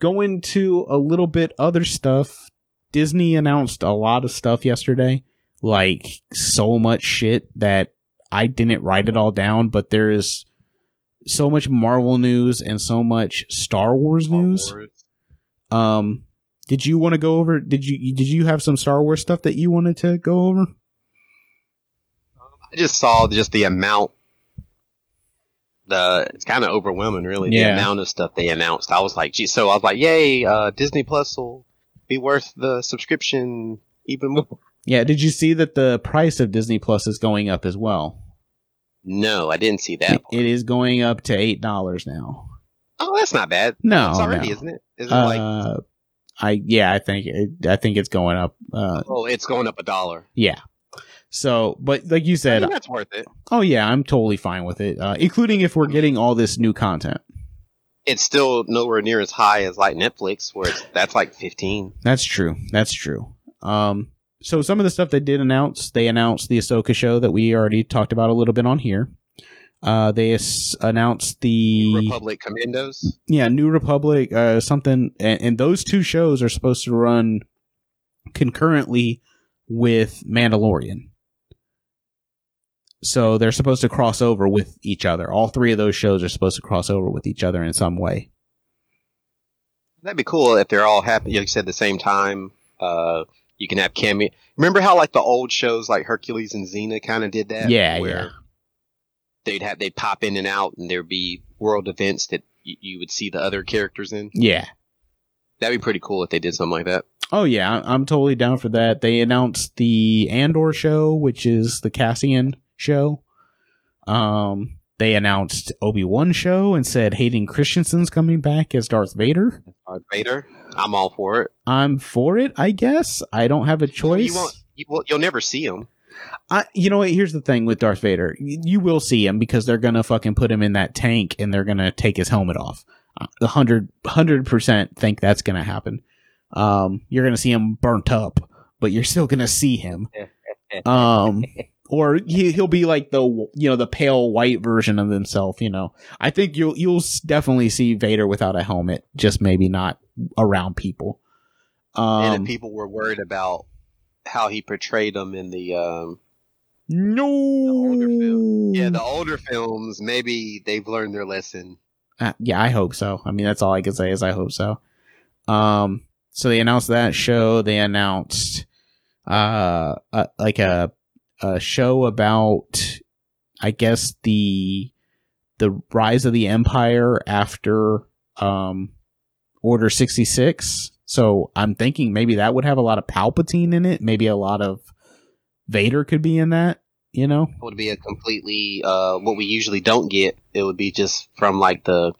going to a little bit other stuff. Disney announced a lot of stuff yesterday, like so much shit that I didn't write it all down, but there is so much Marvel news and so much Star Wars news. Um, did you want to go over? Did you did you have some Star Wars stuff that you wanted to go over? I just saw just the amount. The it's kind of overwhelming, really. Yeah. The amount of stuff they announced. I was like, gee. So I was like, yay! Uh, Disney Plus will be worth the subscription even more. Yeah. Did you see that the price of Disney Plus is going up as well? No, I didn't see that. It- it is going up to eight dollars now. oh, that's not bad. No, it's already, no. isn't it? Is it like? Uh, I yeah, I think it, I think it's going up. Uh, Oh, it's going up a dollar. yeah. So, but like you said, that's worth it. oh yeah, I'm totally fine with it, uh, including if we're getting all this new content. it's still nowhere near as high as like Netflix, where it's that's like fifteen. That's true. That's true. Um, so some of the stuff they did announce, they announced the Ahsoka show that we already talked about a little bit on here. Uh, they s- announced the Republic Commandos. yeah New Republic, uh, something, and, and those two shows are supposed to run concurrently with Mandalorian. So they're supposed to cross over with each other. All three of those shows are supposed to cross over with each other in some way. That'd be cool if they're all happening. Like you said, at the same time. Uh, you can have cameo. Remember how like the old shows like Hercules and Xena kind of did that? Yeah, Where yeah. They'd have they'd pop in and out, and there'd be world events that y- you would see the other characters in. Yeah. That'd be pretty cool if they did something like that. Oh yeah, I'm totally down for that. They announced the Andor show, which is the Cassian show. Um, they announced Obi Wan show and said Hayden Christensen's coming back as Darth Vader. Darth Vader, I'm all for it. I'm for it, I guess. I don't have a choice. You won't. You, will, you'll never see him. I, you know what? Here's the thing with Darth Vader. Y- You will see him because they're gonna fucking put him in that tank and they're gonna take his helmet off. A hundred hundred percent think that's gonna happen. Um, you're gonna see him burnt up, but you're still gonna see him. Um, or he, he'll be like the you know the pale white version of himself. You know, I think you'll you'll definitely see Vader without a helmet, just maybe not around people. and Um, if people were worried about how he portrayed him in the um, no, older film. yeah the older films, maybe they've learned their lesson. Uh, yeah, I hope so. I mean, that's all I can say is I hope so. Um, so they announced that show. They announced, uh, uh like a a show about, I guess the the rise of the empire after um Order sixty six. So I'm thinking maybe that would have a lot of Palpatine in it. Maybe a lot of Vader could be in that. You know? It would be a completely uh, what we usually don't get. It would be just from like the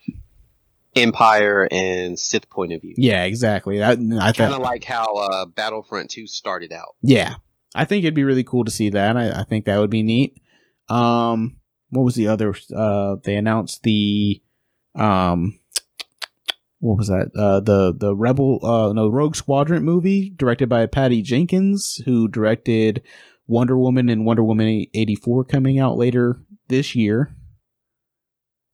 Empire and Sith point of view. Yeah, exactly. That I Kind of like how uh, Battlefront 2 started out. Yeah, I think it'd be really cool to see that. I, I think that would be neat. Um, what was the other? Uh, they announced the, um, what was that? Uh, the the Rebel, uh, no, Rogue Squadron movie directed by Patty Jenkins, who directed Wonder Woman and Wonder Woman eighty four, coming out later this year.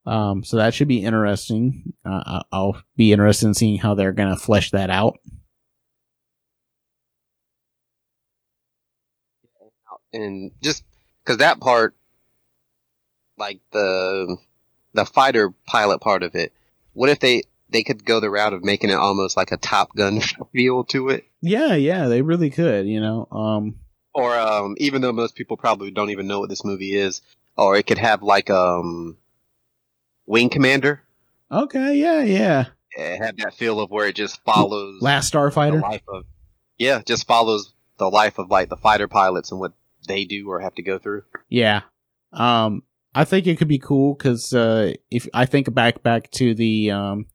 Um, so that should be interesting. Uh, I'll be interested in seeing how they're gonna flesh that out. And just because that part, like the the fighter pilot part of it, what if they they could go the route of making it almost like a Top Gun feel to it? Yeah, yeah, they really could. You know, um, Or um, even though most people probably don't even know what this movie is, or it could have like um, Wing Commander, Okay, yeah, yeah. eh, have that feel of where it just follows Last the Starfighter. life of yeah, just follows the life of like the fighter pilots and what they do or have to go through. Yeah. Um, I think it could be cool because uh, if I think back back to the um,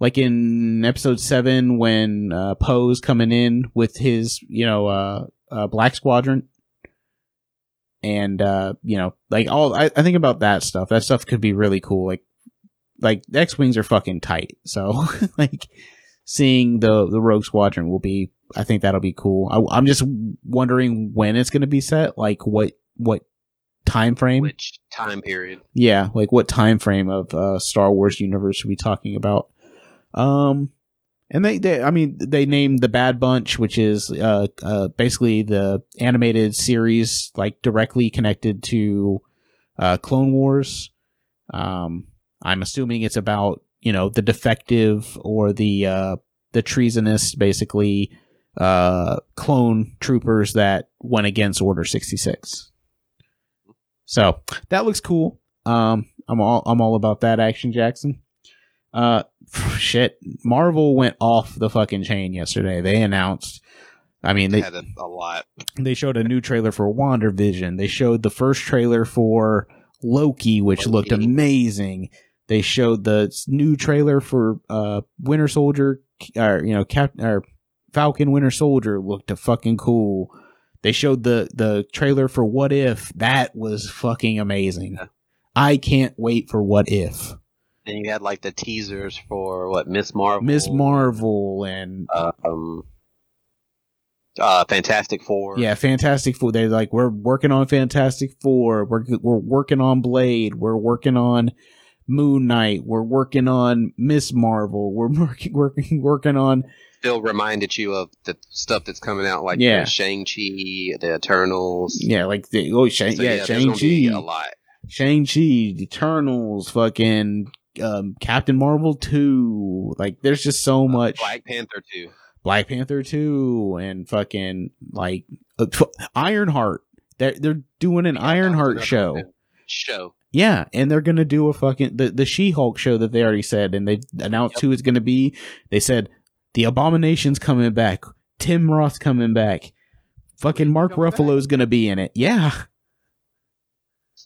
like in episode seven when uh, Poe's coming in with his you know uh, uh Black Squadron. And uh, you know, like all I, I think about that stuff. That stuff could be really cool. Like, like X wings are fucking tight. So, like, seeing the the Rogue Squadron will be. I think that'll be cool. I, I'm just wondering when it's going to be set. Like, what what time frame? Which time period? yeah, like what time frame of uh, Star Wars universe are we talking about? Um, and they, they, I mean, they named the Bad Batch, which is uh, uh, basically the animated series, like directly connected to uh, Clone Wars. Um, I'm assuming it's about you know the defective or the uh, the treasonous, basically uh, clone troopers that went against Order sixty six. So that looks cool. Um, I'm all I'm all about that action, Jackson. Uh, shit. Marvel went off the fucking chain yesterday. They announced. I mean, they had a, a lot. they showed a new trailer for WandaVision. They showed the first trailer for Loki, which Loki. looked amazing. They showed the new trailer for uh, Winter Soldier, or you know, Cap or Falcon Winter Soldier looked fucking cool. They showed the the trailer for What If. That was fucking amazing. Yeah. I can't wait for What If. And you had like the teasers for what Miss Marvel, Miss Marvel, and uh, um, uh, Fantastic Four. yeah, Fantastic Four. They're like, we're working on Fantastic Four. We're we're working on Blade. We're working on Moon Knight. We're working on Miss Marvel. We're working working working on Still reminded you of the stuff that's coming out, like Yeah. Shang Chi, the Eternals. yeah, like the oh Shang, So, yeah, there's Shang gonna a lot. Shang Chi, Eternals, fucking um, Captain Marvel two. Like, there's just so much. Black Panther too. Black Panther 2 and fucking like uh, Ironheart. They're they're doing an Ironheart show. Show. Yeah, and they're gonna do a fucking the the She Hulk show that they already said, and they announced Yep. who it's gonna be. They said the Abomination's coming back, Tim Roth's coming back, fucking Mark coming Ruffalo's gonna be in it. Yeah,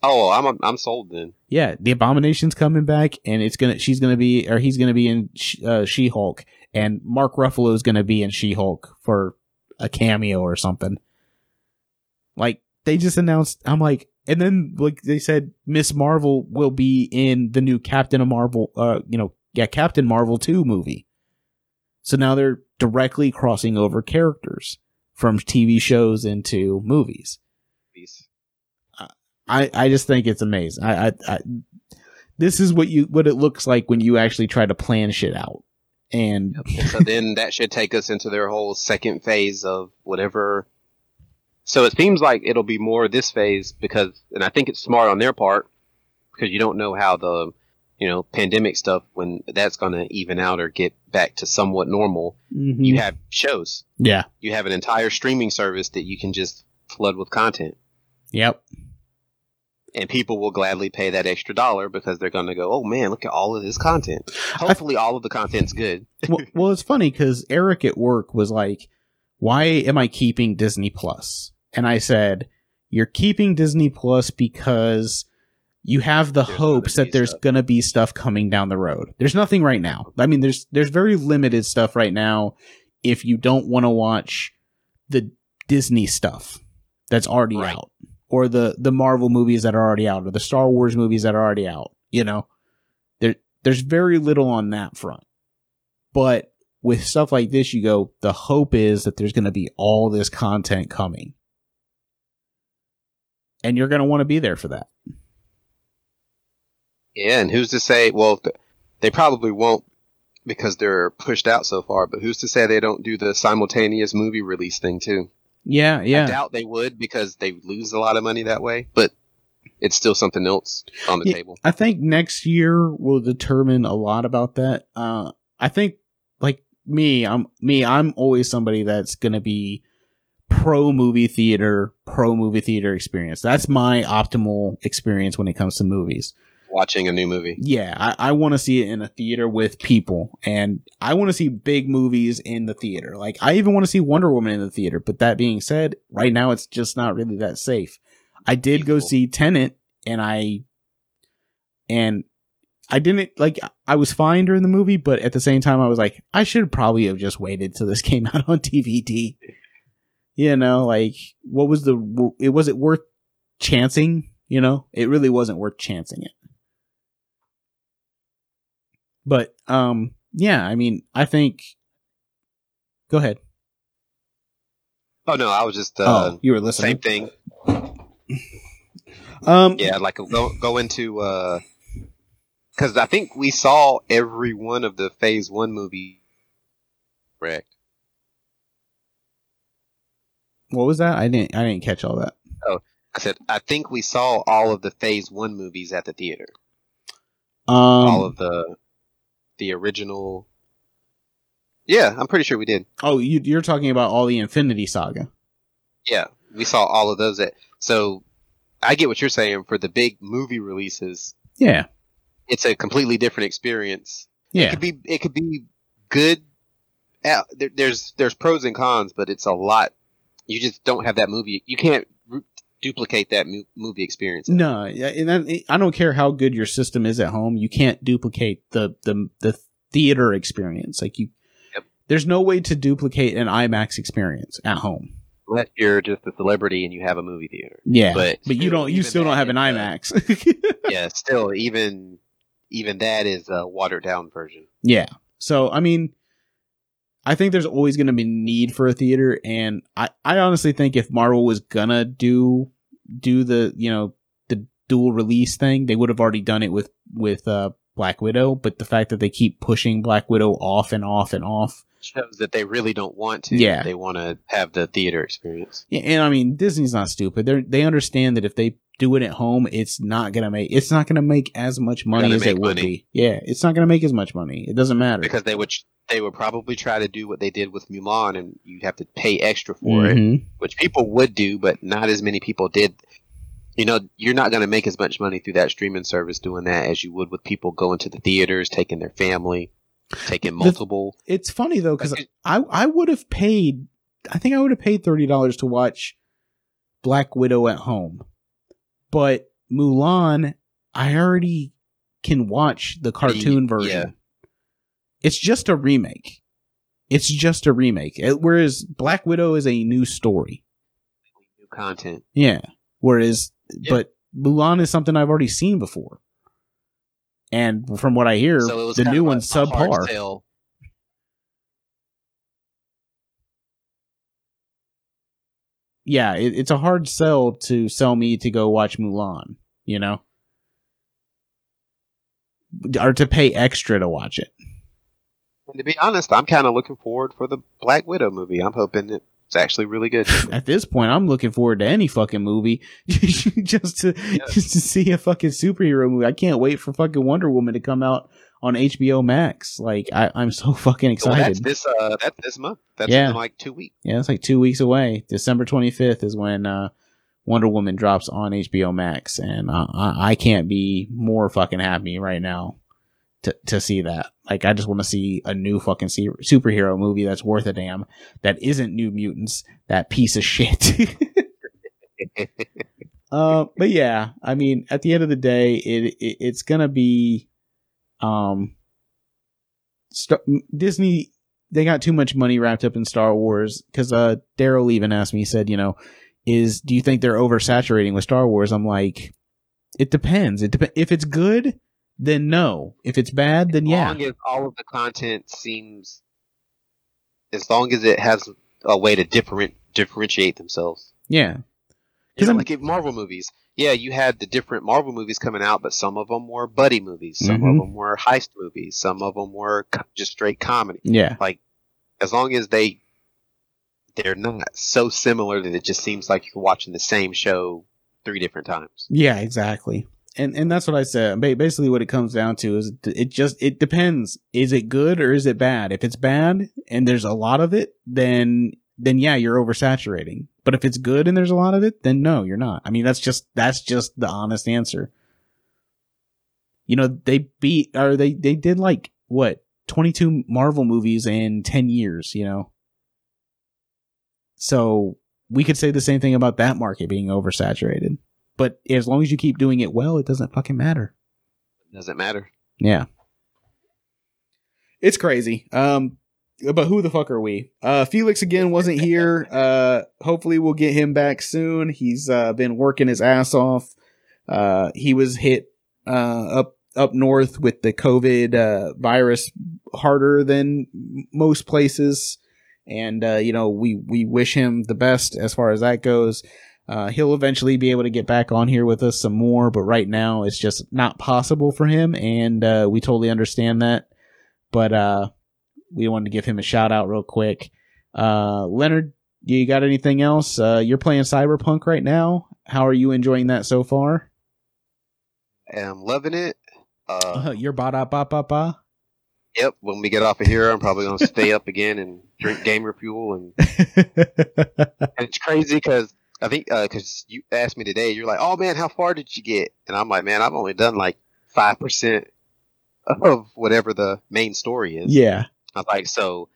Oh, I'm I'm sold then. yeah, the Abomination's coming back, and it's gonna she's gonna be or he's gonna be in uh, She Hulk, and Mark Ruffalo's gonna be in She Hulk for a cameo or something. Like they just announced, I'm like, and then like they said, Miss Marvel will be in the new Captain of Marvel, uh, you know, yeah, Captain Marvel two movie. So now they're directly crossing over characters from TV shows into movies. I, I just think it's amazing. I, I, I this is what you what it looks like when you actually try to plan shit out. And And so then that should take us into their whole second phase of whatever. So it seems like it'll be more this phase because, and I think it's smart on their part because you don't know how the, you know, pandemic stuff when that's going to even out or get back to somewhat normal. Mm-hmm. You have shows. yeah, You have an entire streaming service that you can just flood with content. yep, And people will gladly pay that extra dollar because they're going to go, oh man, look at all of this content. Hopefully, all of the content's good. well, well, it's funny because Eric at work was like, "Why am I keeping Disney Plus?" And I said, "You're keeping Disney Plus because you have the There's hopes that there's going to be stuff coming down the road. There's nothing right now. I mean, there's there's very limited stuff right now. If you don't want to watch the Disney stuff that's already Right. out, or the the Marvel movies that are already out, or the Star Wars movies that are already out, you know, there there's very little on that front. But with stuff like this, you go, the hope is that there's going to be all this content coming. And you're going to want to be there for that. Yeah, and who's to say? Well, they probably won't because they're pushed out so far. But who's to say they don't do the simultaneous movie release thing too? Yeah, yeah. I doubt they would because they lose a lot of money that way. But it's still something else on the Yeah. table. I think next year will determine a lot about that. Uh, I think like me, I'm me, I'm always somebody that's going to be pro movie theater, pro movie theater experience. That's my optimal experience when it comes to movies. Watching a new movie. Yeah, I, I want to see it in a theater with people, and I want to see big movies in the theater. Like I even want to see Wonder Woman in the theater. But that being said, right now it's just not really that safe. I did go see Tenet, and I and I didn't like. I was fine during the movie, but at the same time, I was like, I should probably have just waited till this came out on DVD. You know, like what was the? It was it worth chancing? You know, it really wasn't worth chancing it. But um yeah, I mean, I think Go ahead. Oh no, I was just uh, oh, you were listening. same thing. Um Yeah, like go go into Uh, because I think we saw every one of the Phase One movie. Correct. what was that? I didn't I didn't catch all that. Oh, I said I think we saw all of the Phase One movies at the theater. Um all of the the original. Yeah, I'm pretty sure we did. Oh, you you're talking about all the Infinity Saga. Yeah, we saw all of those. At, so I get what you're saying for the big movie releases. Yeah. It's a completely different experience. Yeah, It could be it could be good. There, there's there's pros and cons, but it's a lot. You just don't have that movie. You can't duplicate that movie experience. No, yeah, and that, I don't care how good your system is at home. You can't duplicate the the the theater experience. Like you, Yep. there's no way to duplicate an IMAX experience at home. Unless you're just a celebrity and you have a movie theater. Yeah, but, But you don't. You still don't have an uh, IMAX. yeah, still even even that is a watered down version. Yeah. So I mean, I think there's always going to be need for a theater, and I I honestly think if Marvel was gonna do do the you know the dual release thing, they would have already done it with with uh, Black Widow. But the fact that they keep pushing Black Widow off and off and off shows that they really don't want to. Yeah. they want to have the theater experience. Yeah, and I mean Disney's not stupid. They they understand that if they do it at home, it's not gonna make it's not gonna make as much money as it would money. be. Yeah, it's not gonna make as much money. It doesn't matter because they would they would probably try to do what they did with Mulan, and you'd have to pay extra for it, Mhm. which people would do, but not as many people did. You know, you're not going to make as much money through that streaming service doing that as you would with people going to the theaters, taking their family, taking multiple. It's funny though because Like, I I would have paid. I think I would have paid thirty dollars to watch Black Widow at home, but Mulan, I already can watch the cartoon Yeah. version. It's just a remake. It's just a remake. Whereas Black Widow is a new story. new content. Yeah. Whereas, Yeah. but Mulan is something I've already seen before. And from what I hear, So the new one's subpar. Yeah, it, it's a hard sell to sell me to go watch Mulan, you know? Or to pay extra to watch it. And to be honest, I'm kind of looking forward for the Black Widow movie. I'm hoping it's actually really good. At this point, I'm looking forward to any fucking movie just to just to see a fucking superhero movie. I can't wait for fucking Wonder Woman to come out on HBO Max. Like I, I'm so fucking Well, that's excited. this uh that's this month. That's Yeah. in like two weeks. Yeah, it's like two weeks away. December 25th is when uh, Wonder Woman drops on HBO Max, and uh, I, I can't be more fucking happy right now to to see that. Like, I just want to see a new fucking superhero movie that's worth a damn. That isn't New Mutants. That piece of shit. uh, but yeah, I mean, at the end of the day, it, it it's gonna be, um, Disney. They got too much money wrapped up in Star Wars because uh, Daryl even asked me. He said, "You know, is do you think they're oversaturating with Star Wars?" I'm like, it depends. It dep- if it's good, then no. If it's bad, then As yeah. As long as all of the content seems, as long as it has a way to different differentiate themselves. Yeah. You 'Cause know, I'm- like if Marvel movies, yeah, you had the different Marvel movies coming out, but some of them were buddy movies, some Mhm. of them were heist movies, some of them were co- just straight comedy. Yeah. Like, as long as they they're not so similar that it just seems like you're watching the same show three different times. Yeah, exactly. And and that's what I said. Basically, what it comes down to is it just it depends. Is it good or is it bad? If it's bad and there's a lot of it, then then yeah, you're oversaturating. But if it's good and there's a lot of it, then no, you're not. I mean, that's just that's just the honest answer. You know, they beat or they they did like what 22 Marvel movies in 10 years. You know, so we could say the same thing about that market being oversaturated. But as long as you keep doing it well, it doesn't fucking matter. Doesn't matter. Yeah. It's crazy. Um but who the fuck are we? Uh Felix again wasn't here. Uh hopefully we'll get him back soon. He's uh been working his ass off. Uh he was hit uh up up north with the COVID uh virus harder than most places. And uh you know, we we wish him the best as far as that goes. Uh, he'll eventually be able to get back on here with us some more, but right now it's just not possible for him, and uh, we totally understand that. But uh, we wanted to give him a shout out real quick. Uh, Leonard, you got anything else? Uh, you're playing Cyberpunk right now. How are you enjoying that so far? I'm loving it. Uh, Uh, you're ba da ba ba ba. Yep. When we get off of here, I'm probably gonna stay up again and drink gamer fuel, and, and it's crazy because I think because you asked me today, you're like, "Oh man, how far did you get?" And I'm like, "Man, I've only done like five percent of whatever the main story is." yeah. I was like, "So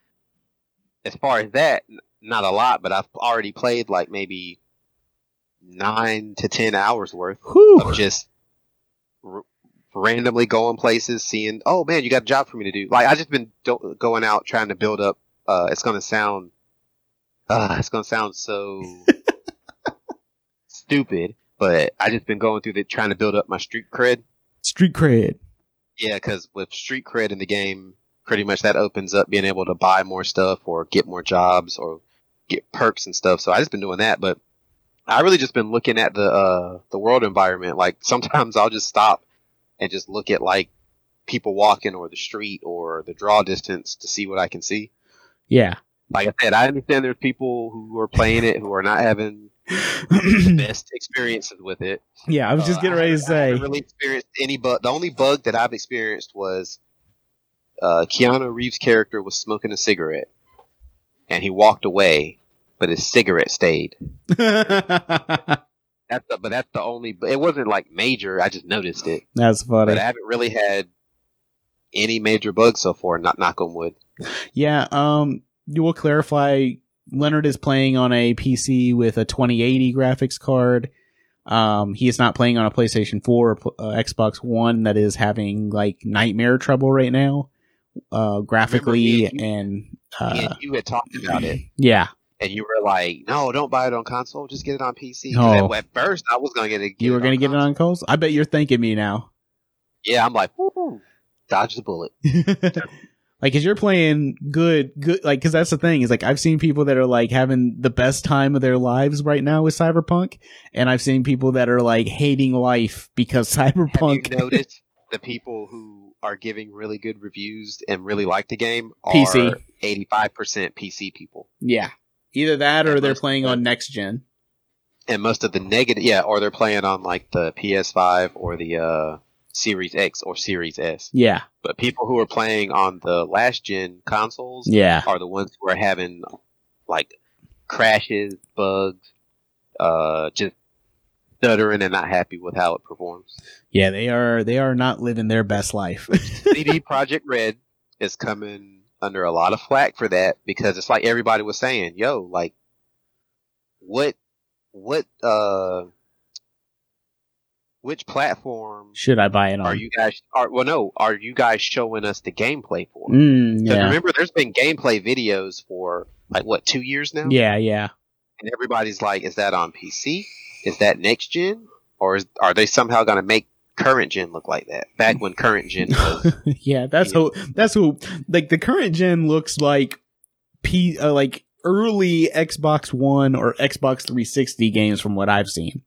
as far as that, not a lot, but I've already played like maybe nine to ten hours worth Whew. of just r- randomly going places, seeing, oh man, you got a job for me to do. Like I just been do- going out trying to build up. Uh, it's gonna sound, uh, it's gonna sound so stupid, but I just been going through the trying to build up my street cred. Street cred. Yeah, because with street cred in the game, pretty much that opens up being able to buy more stuff or get more jobs or get perks and stuff. So I just been doing that, but I really just been looking at the uh the world environment. Like sometimes I'll just stop and just look at like people walking or the street or the draw distance to see what I can see. Yeah. Like I said, I understand there's people who are playing it who are not having the best experiences with it. yeah, I was just Uh, getting ready to I say. really experienced any bug. The only bug that I've experienced was uh, Keanu Reeves' character was smoking a cigarette, and he walked away, but his cigarette stayed. That's the, but that's the only. It wasn't like major. I just noticed it. That's funny. But I haven't really had any major bugs so far. Not knock on wood. Yeah, um, you will clarify. Leonard is playing on a PC with a 2080 graphics card. Um, he is not playing on a PlayStation 4 or uh, Xbox One that is having like nightmare trouble right now, uh, graphically and you- and uh, you had talked about it, yeah. and you were like, "No, don't buy it on console. Just get it on PC." Oh. At, at first, I was gonna get it. You were gonna get it on calls. I bet you're thanking me now. Yeah, I'm like, dodge the bullet. like, cause you're playing good, good. Like, cause that's the thing is like I've seen people that are like having the best time of their lives right now with Cyberpunk, and I've seen people that are like hating life because Have Cyberpunk. you noticed the people who are giving really good reviews and really like the game are PC. 85% PC people. yeah, either that or they're playing on next gen. And most of the negative, yeah, or they're playing on like the PS5 or the uh, Series X or Series S. Yeah, But people who are playing on the last gen consoles yeah, are the ones who are having like crashes, bugs, uh, just stuttering and not happy with how it performs. yeah. They are they are not living their best life. CD Projekt Red is coming under a lot of flack for that because it's like everybody was saying, "Yo, like, what, what, uh, which platform Should I buy it on? are you guys? Are well, no, are you guys showing us the gameplay for? Mm, yeah, remember, there's been gameplay videos for like what two years now, yeah, yeah. and everybody's like, "Is that on PC? Is that next gen, or is, are they somehow going to make current gen look like that?" Back when current gen was yeah, that's who. That's who. Like the current gen looks like P, uh, like early Xbox One or Xbox 360 games from what I've seen.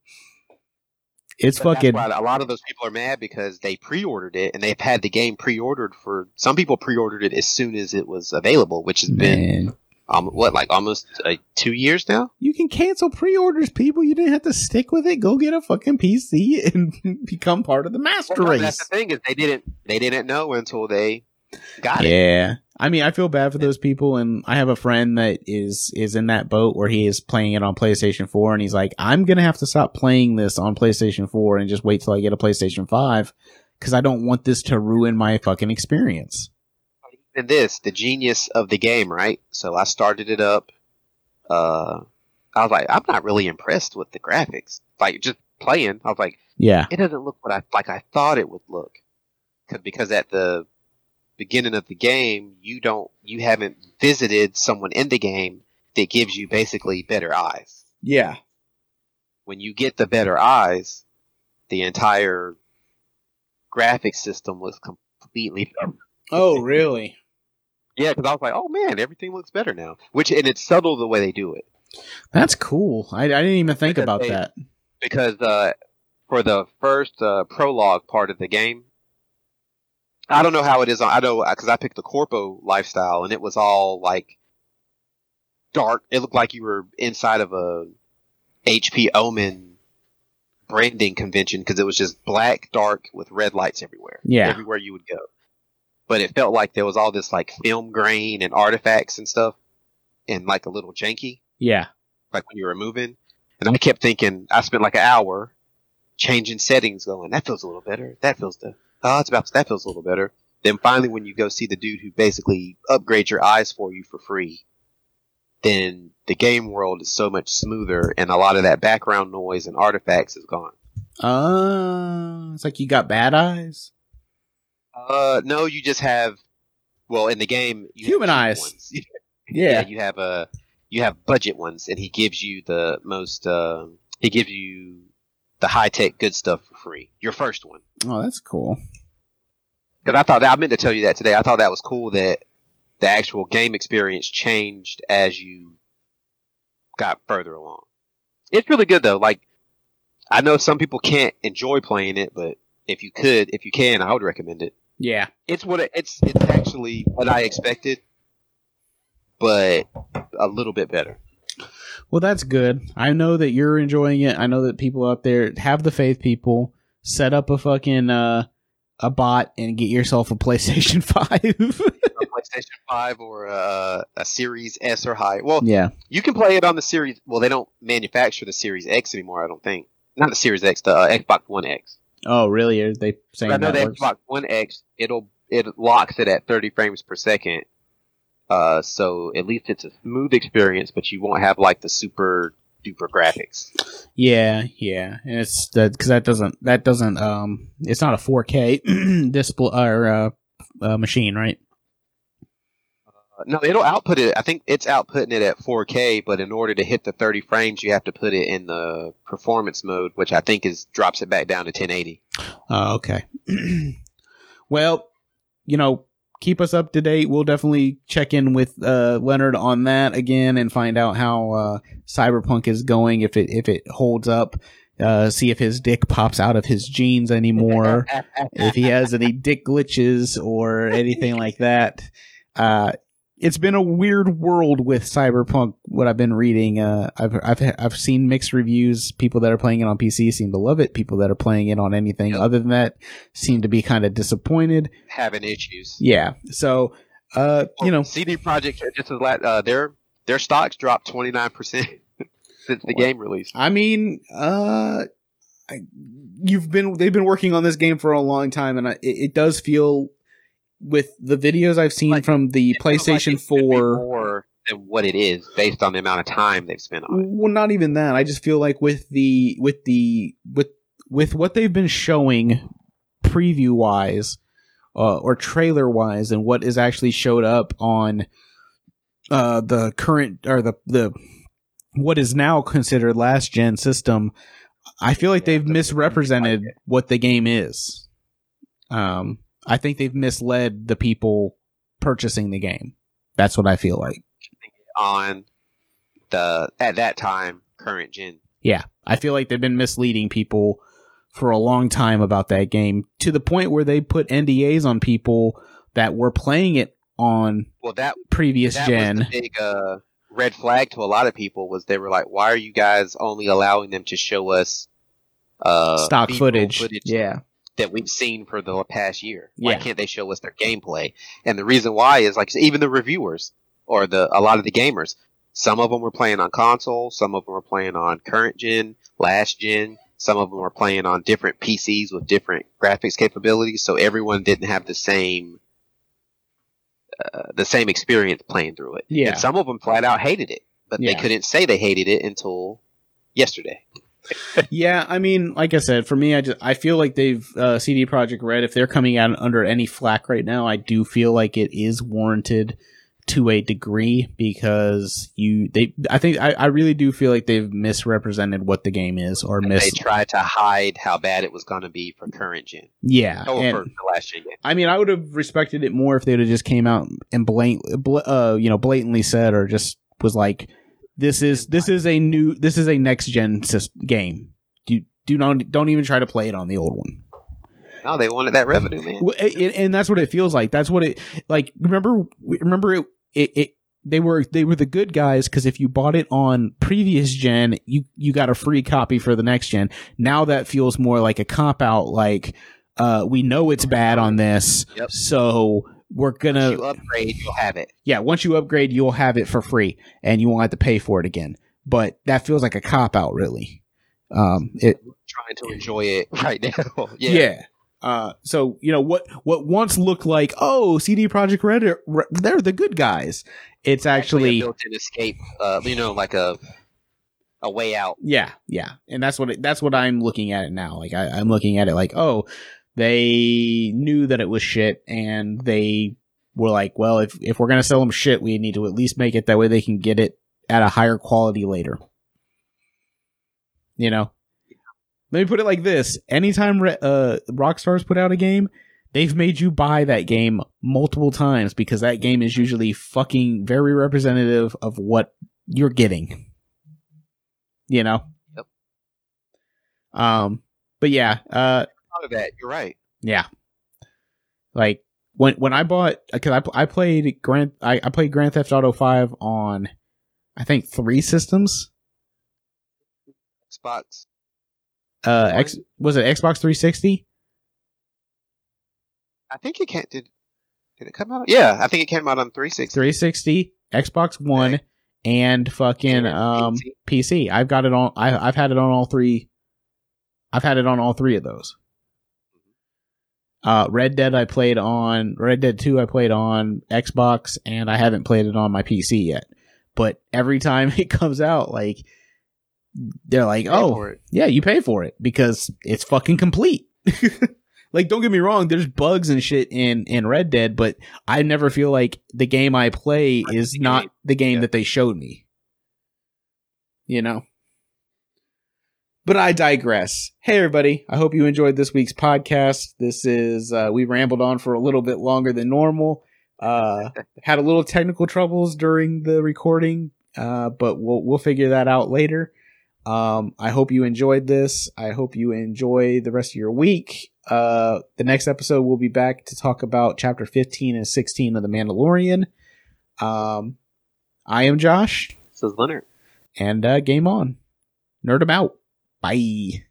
It's But fucking a lot of those people are mad because they pre-ordered it and they've had the game pre-ordered for. Some people pre-ordered it as soon as it was available, which has been man. Um, what like almost uh, two years now. You can cancel pre-orders, people. You didn't have to stick with it. Go get a fucking PC and become part of the master Well, race. that's the thing is they didn't they didn't know until they got it. Yeah. I mean, I feel bad for those people, and I have a friend that is is in that boat where he is playing it on PlayStation 4, and he's like, "I'm gonna have to stop playing this on PlayStation 4 and just wait till I get a PlayStation 5 because I don't want this to ruin my fucking experience." This the genius of the game, right? So I started it up. Uh, I was like, I'm not really impressed with the graphics. Like just playing, I was like. Yeah, it doesn't look what I like I thought it would look. 'Cause- Because because at the beginning of the game, you don't, you haven't visited someone in the game that gives you basically better eyes. yeah, When you get the better eyes, the entire graphic system looks completely. Oh, really? Yeah, because I was like, oh man, everything looks better now. Which and it's subtle the way they do it. That's cool. I, I didn't even think Because about they- that. because uh, for the first uh, prologue part of the game, I don't know how it is. I know because I picked the corpo lifestyle, and it was all like dark. It looked like you were inside of a HP Omen branding convention because it was just black, dark with red lights everywhere. Yeah. everywhere you would go. But it felt like there was all this like film grain and artifacts and stuff, and like a little janky Yeah, like when you were moving. And I kept thinking, I spent like an hour changing settings, going, that feels a little better. That feels the, oh, it's about, that feels a little better. Then finally, when you go see the dude who basically upgrades your eyes for you for free, then the game world is so much smoother and a lot of that background noise and artifacts is gone. uh, it's like you got bad eyes. Uh, no, you just have, well, in the game, you have Human eyes. ones. Yeah, you have a you have budget ones, and he gives you the most. Uh, he gives you the high tech good stuff for free. Your first one, oh, that's cool. Because I thought that I meant to tell you that today. I thought that was cool that the actual game experience changed as you got further along. It's really good though. Like I know some people can't enjoy playing it, but if you could, if you can, I would recommend it. Yeah. It's what it, it's it's actually what I expected, but a little bit better. Well, that's good. I know that you're enjoying it. I know that people out there have the faith. People set up a fucking uh, a bot and get yourself a PlayStation Five. a PlayStation Five or a, a Series S or high. Well, yeah, you can play it on the Series. Well, they don't manufacture the Series X anymore. I don't think. Not the Series X, the uh, Xbox One X. Oh, really? Are they saying I know that? Xbox One X. It'll it locks it at 30 frames per second. Uh, so at least it's a smooth experience, but you won't have like the super duper graphics. Yeah, yeah, and it's that because that doesn't that doesn't um it's not a 4K display or uh, uh, machine, right? Uh, no, it'll output it. I think it's outputting it at 4K, but in order to hit the 30 frames, you have to put it in the performance mode, which I think is drops it back down to 1080. Oh, okay. well, you know, keep us up to date. We'll definitely check in with uh, Leonard on that again and find out how uh, Cyberpunk is going. If it if it holds up, uh, see if his dick pops out of his jeans anymore. if he has any dick glitches or anything like that. It's been a weird world with Cyberpunk. What I've been reading, uh, I've I've I've seen mixed reviews. People that are playing it on PC seem to love it. People that are playing it on anything Yep. other than that seem to be kind of disappointed. Having issues. Yeah. So, uh, you know, CD Projekt just as uh, their their stocks dropped 29 percent since the game release. I mean, uh, I, you've been they've been working on this game for a long time, and I, it, it does feel with the videos I've seen Like, from the like PlayStation it could be Four. more than what it is based on the amount of time they've spent on it. Well, not even that. I just feel like with the with the with with what they've been showing preview wise uh, or trailer wise, and what is actually showed up on uh, the current or the the what is now considered last gen system. I feel like Yeah, they've the- misrepresented what the game is. Um, I think they've misled the people purchasing the game. That's what I feel like. on the at that time current gen. Yeah, I feel like they've been misleading people for a long time about that game to the point where they put NDAs on people that were playing it on Well, that previous that gen. big uh, red flag to a lot of people was they were like, why are you guys only allowing them to show us uh, stock B-roll footage. Yeah. That we've seen for the past year? Why Yeah. can't they show us their gameplay? And the reason why is like even the reviewers or the a lot of the gamers. Some of them were playing on console, some of them were playing on current gen, last gen, some of them were playing on different PCs with different graphics capabilities, so everyone didn't have the same uh, the same experience playing through it. Yeah. And some of them flat out hated it, but Yeah. they couldn't say they hated it until yesterday. Yeah, I mean, like I said, for me, I just I feel like they've uh, CD Projekt Red. If they're coming out under any flack right now, I do feel like it is warranted to a degree because you they I think I, I really do feel like they've misrepresented what the game is or mis- They tried to hide how bad it was going to be for current gen. yeah Oh, and- for the last gen. I mean, I would have respected it more if they would have just came out and blank, bl- uh, you know, blatantly said or just was like, "This is this is a new this is a next gen game. Do do not don't even try to play it on the old one." No, they wanted that revenue, man. And, and that's what it feels like. That's what it like. Remember, remember it. It, it they were they were the good guys because if you bought it on previous gen, you you got a free copy for the next gen. Now that feels more like a cop out. Like, uh, we know it's bad on this, Yep. so we're gonna you upgrade, you'll have it. yeah. Once you upgrade, you'll have it for free, and you won't have to pay for it again. But that feels like a cop out, really. Um, it Trying to enjoy it right now. yeah. yeah. Uh, so you know what what once looked like oh CD Projekt Red are- re- they're the good guys. It's a actually built-in escape. Uh, you know, like a a way out. yeah yeah, and that's what it, that's what I'm looking at it now. Like I, I'm looking at it like oh they knew that it was shit and they were like well if if we're gonna sell them shit we need to at least make it that way they can get it at a higher quality later. You know. Let me put it like this: anytime Re- uh, Rockstar's put out a game, they've made you buy that game multiple times because that game is usually fucking very representative of what you're getting. You know? Yep. Um, but yeah, uh, Out of that, you're right. yeah. Like when when I bought because I I played Grand I, I played Grand Theft Auto Five on I think three systems. Xbox. Uh, X was it Xbox 360? I think it can't. Did did it come out? Yeah, I think it came out on 360. 360, Xbox One, Okay. and fucking um PC. PC. I've got it on. I I've had it on all three. I've had it on all three of those. Uh, Red Dead I played on Red Dead Two I played on Xbox and I haven't played it on my PC yet. But every time it comes out, like they're like, "Oh, yeah, you pay for it because it's fucking complete." like, don't get me wrong, there's bugs and shit in in Red Dead, but I never feel like the game I play is not the game Yeah. that they showed me. You know. But I digress. Hey everybody, I hope you enjoyed this week's podcast. This is uh we rambled on for a little bit longer than normal. Uh had a little technical troubles during the recording, uh but we'll we'll figure that out later. Um I hope you enjoyed this. I hope you enjoy the rest of your week. Uh the next episode we'll be back to talk about chapter 15 and 16 of The Mandalorian. Um I am Josh This is Leonard. and uh game on. Nerd 'em out. Bye.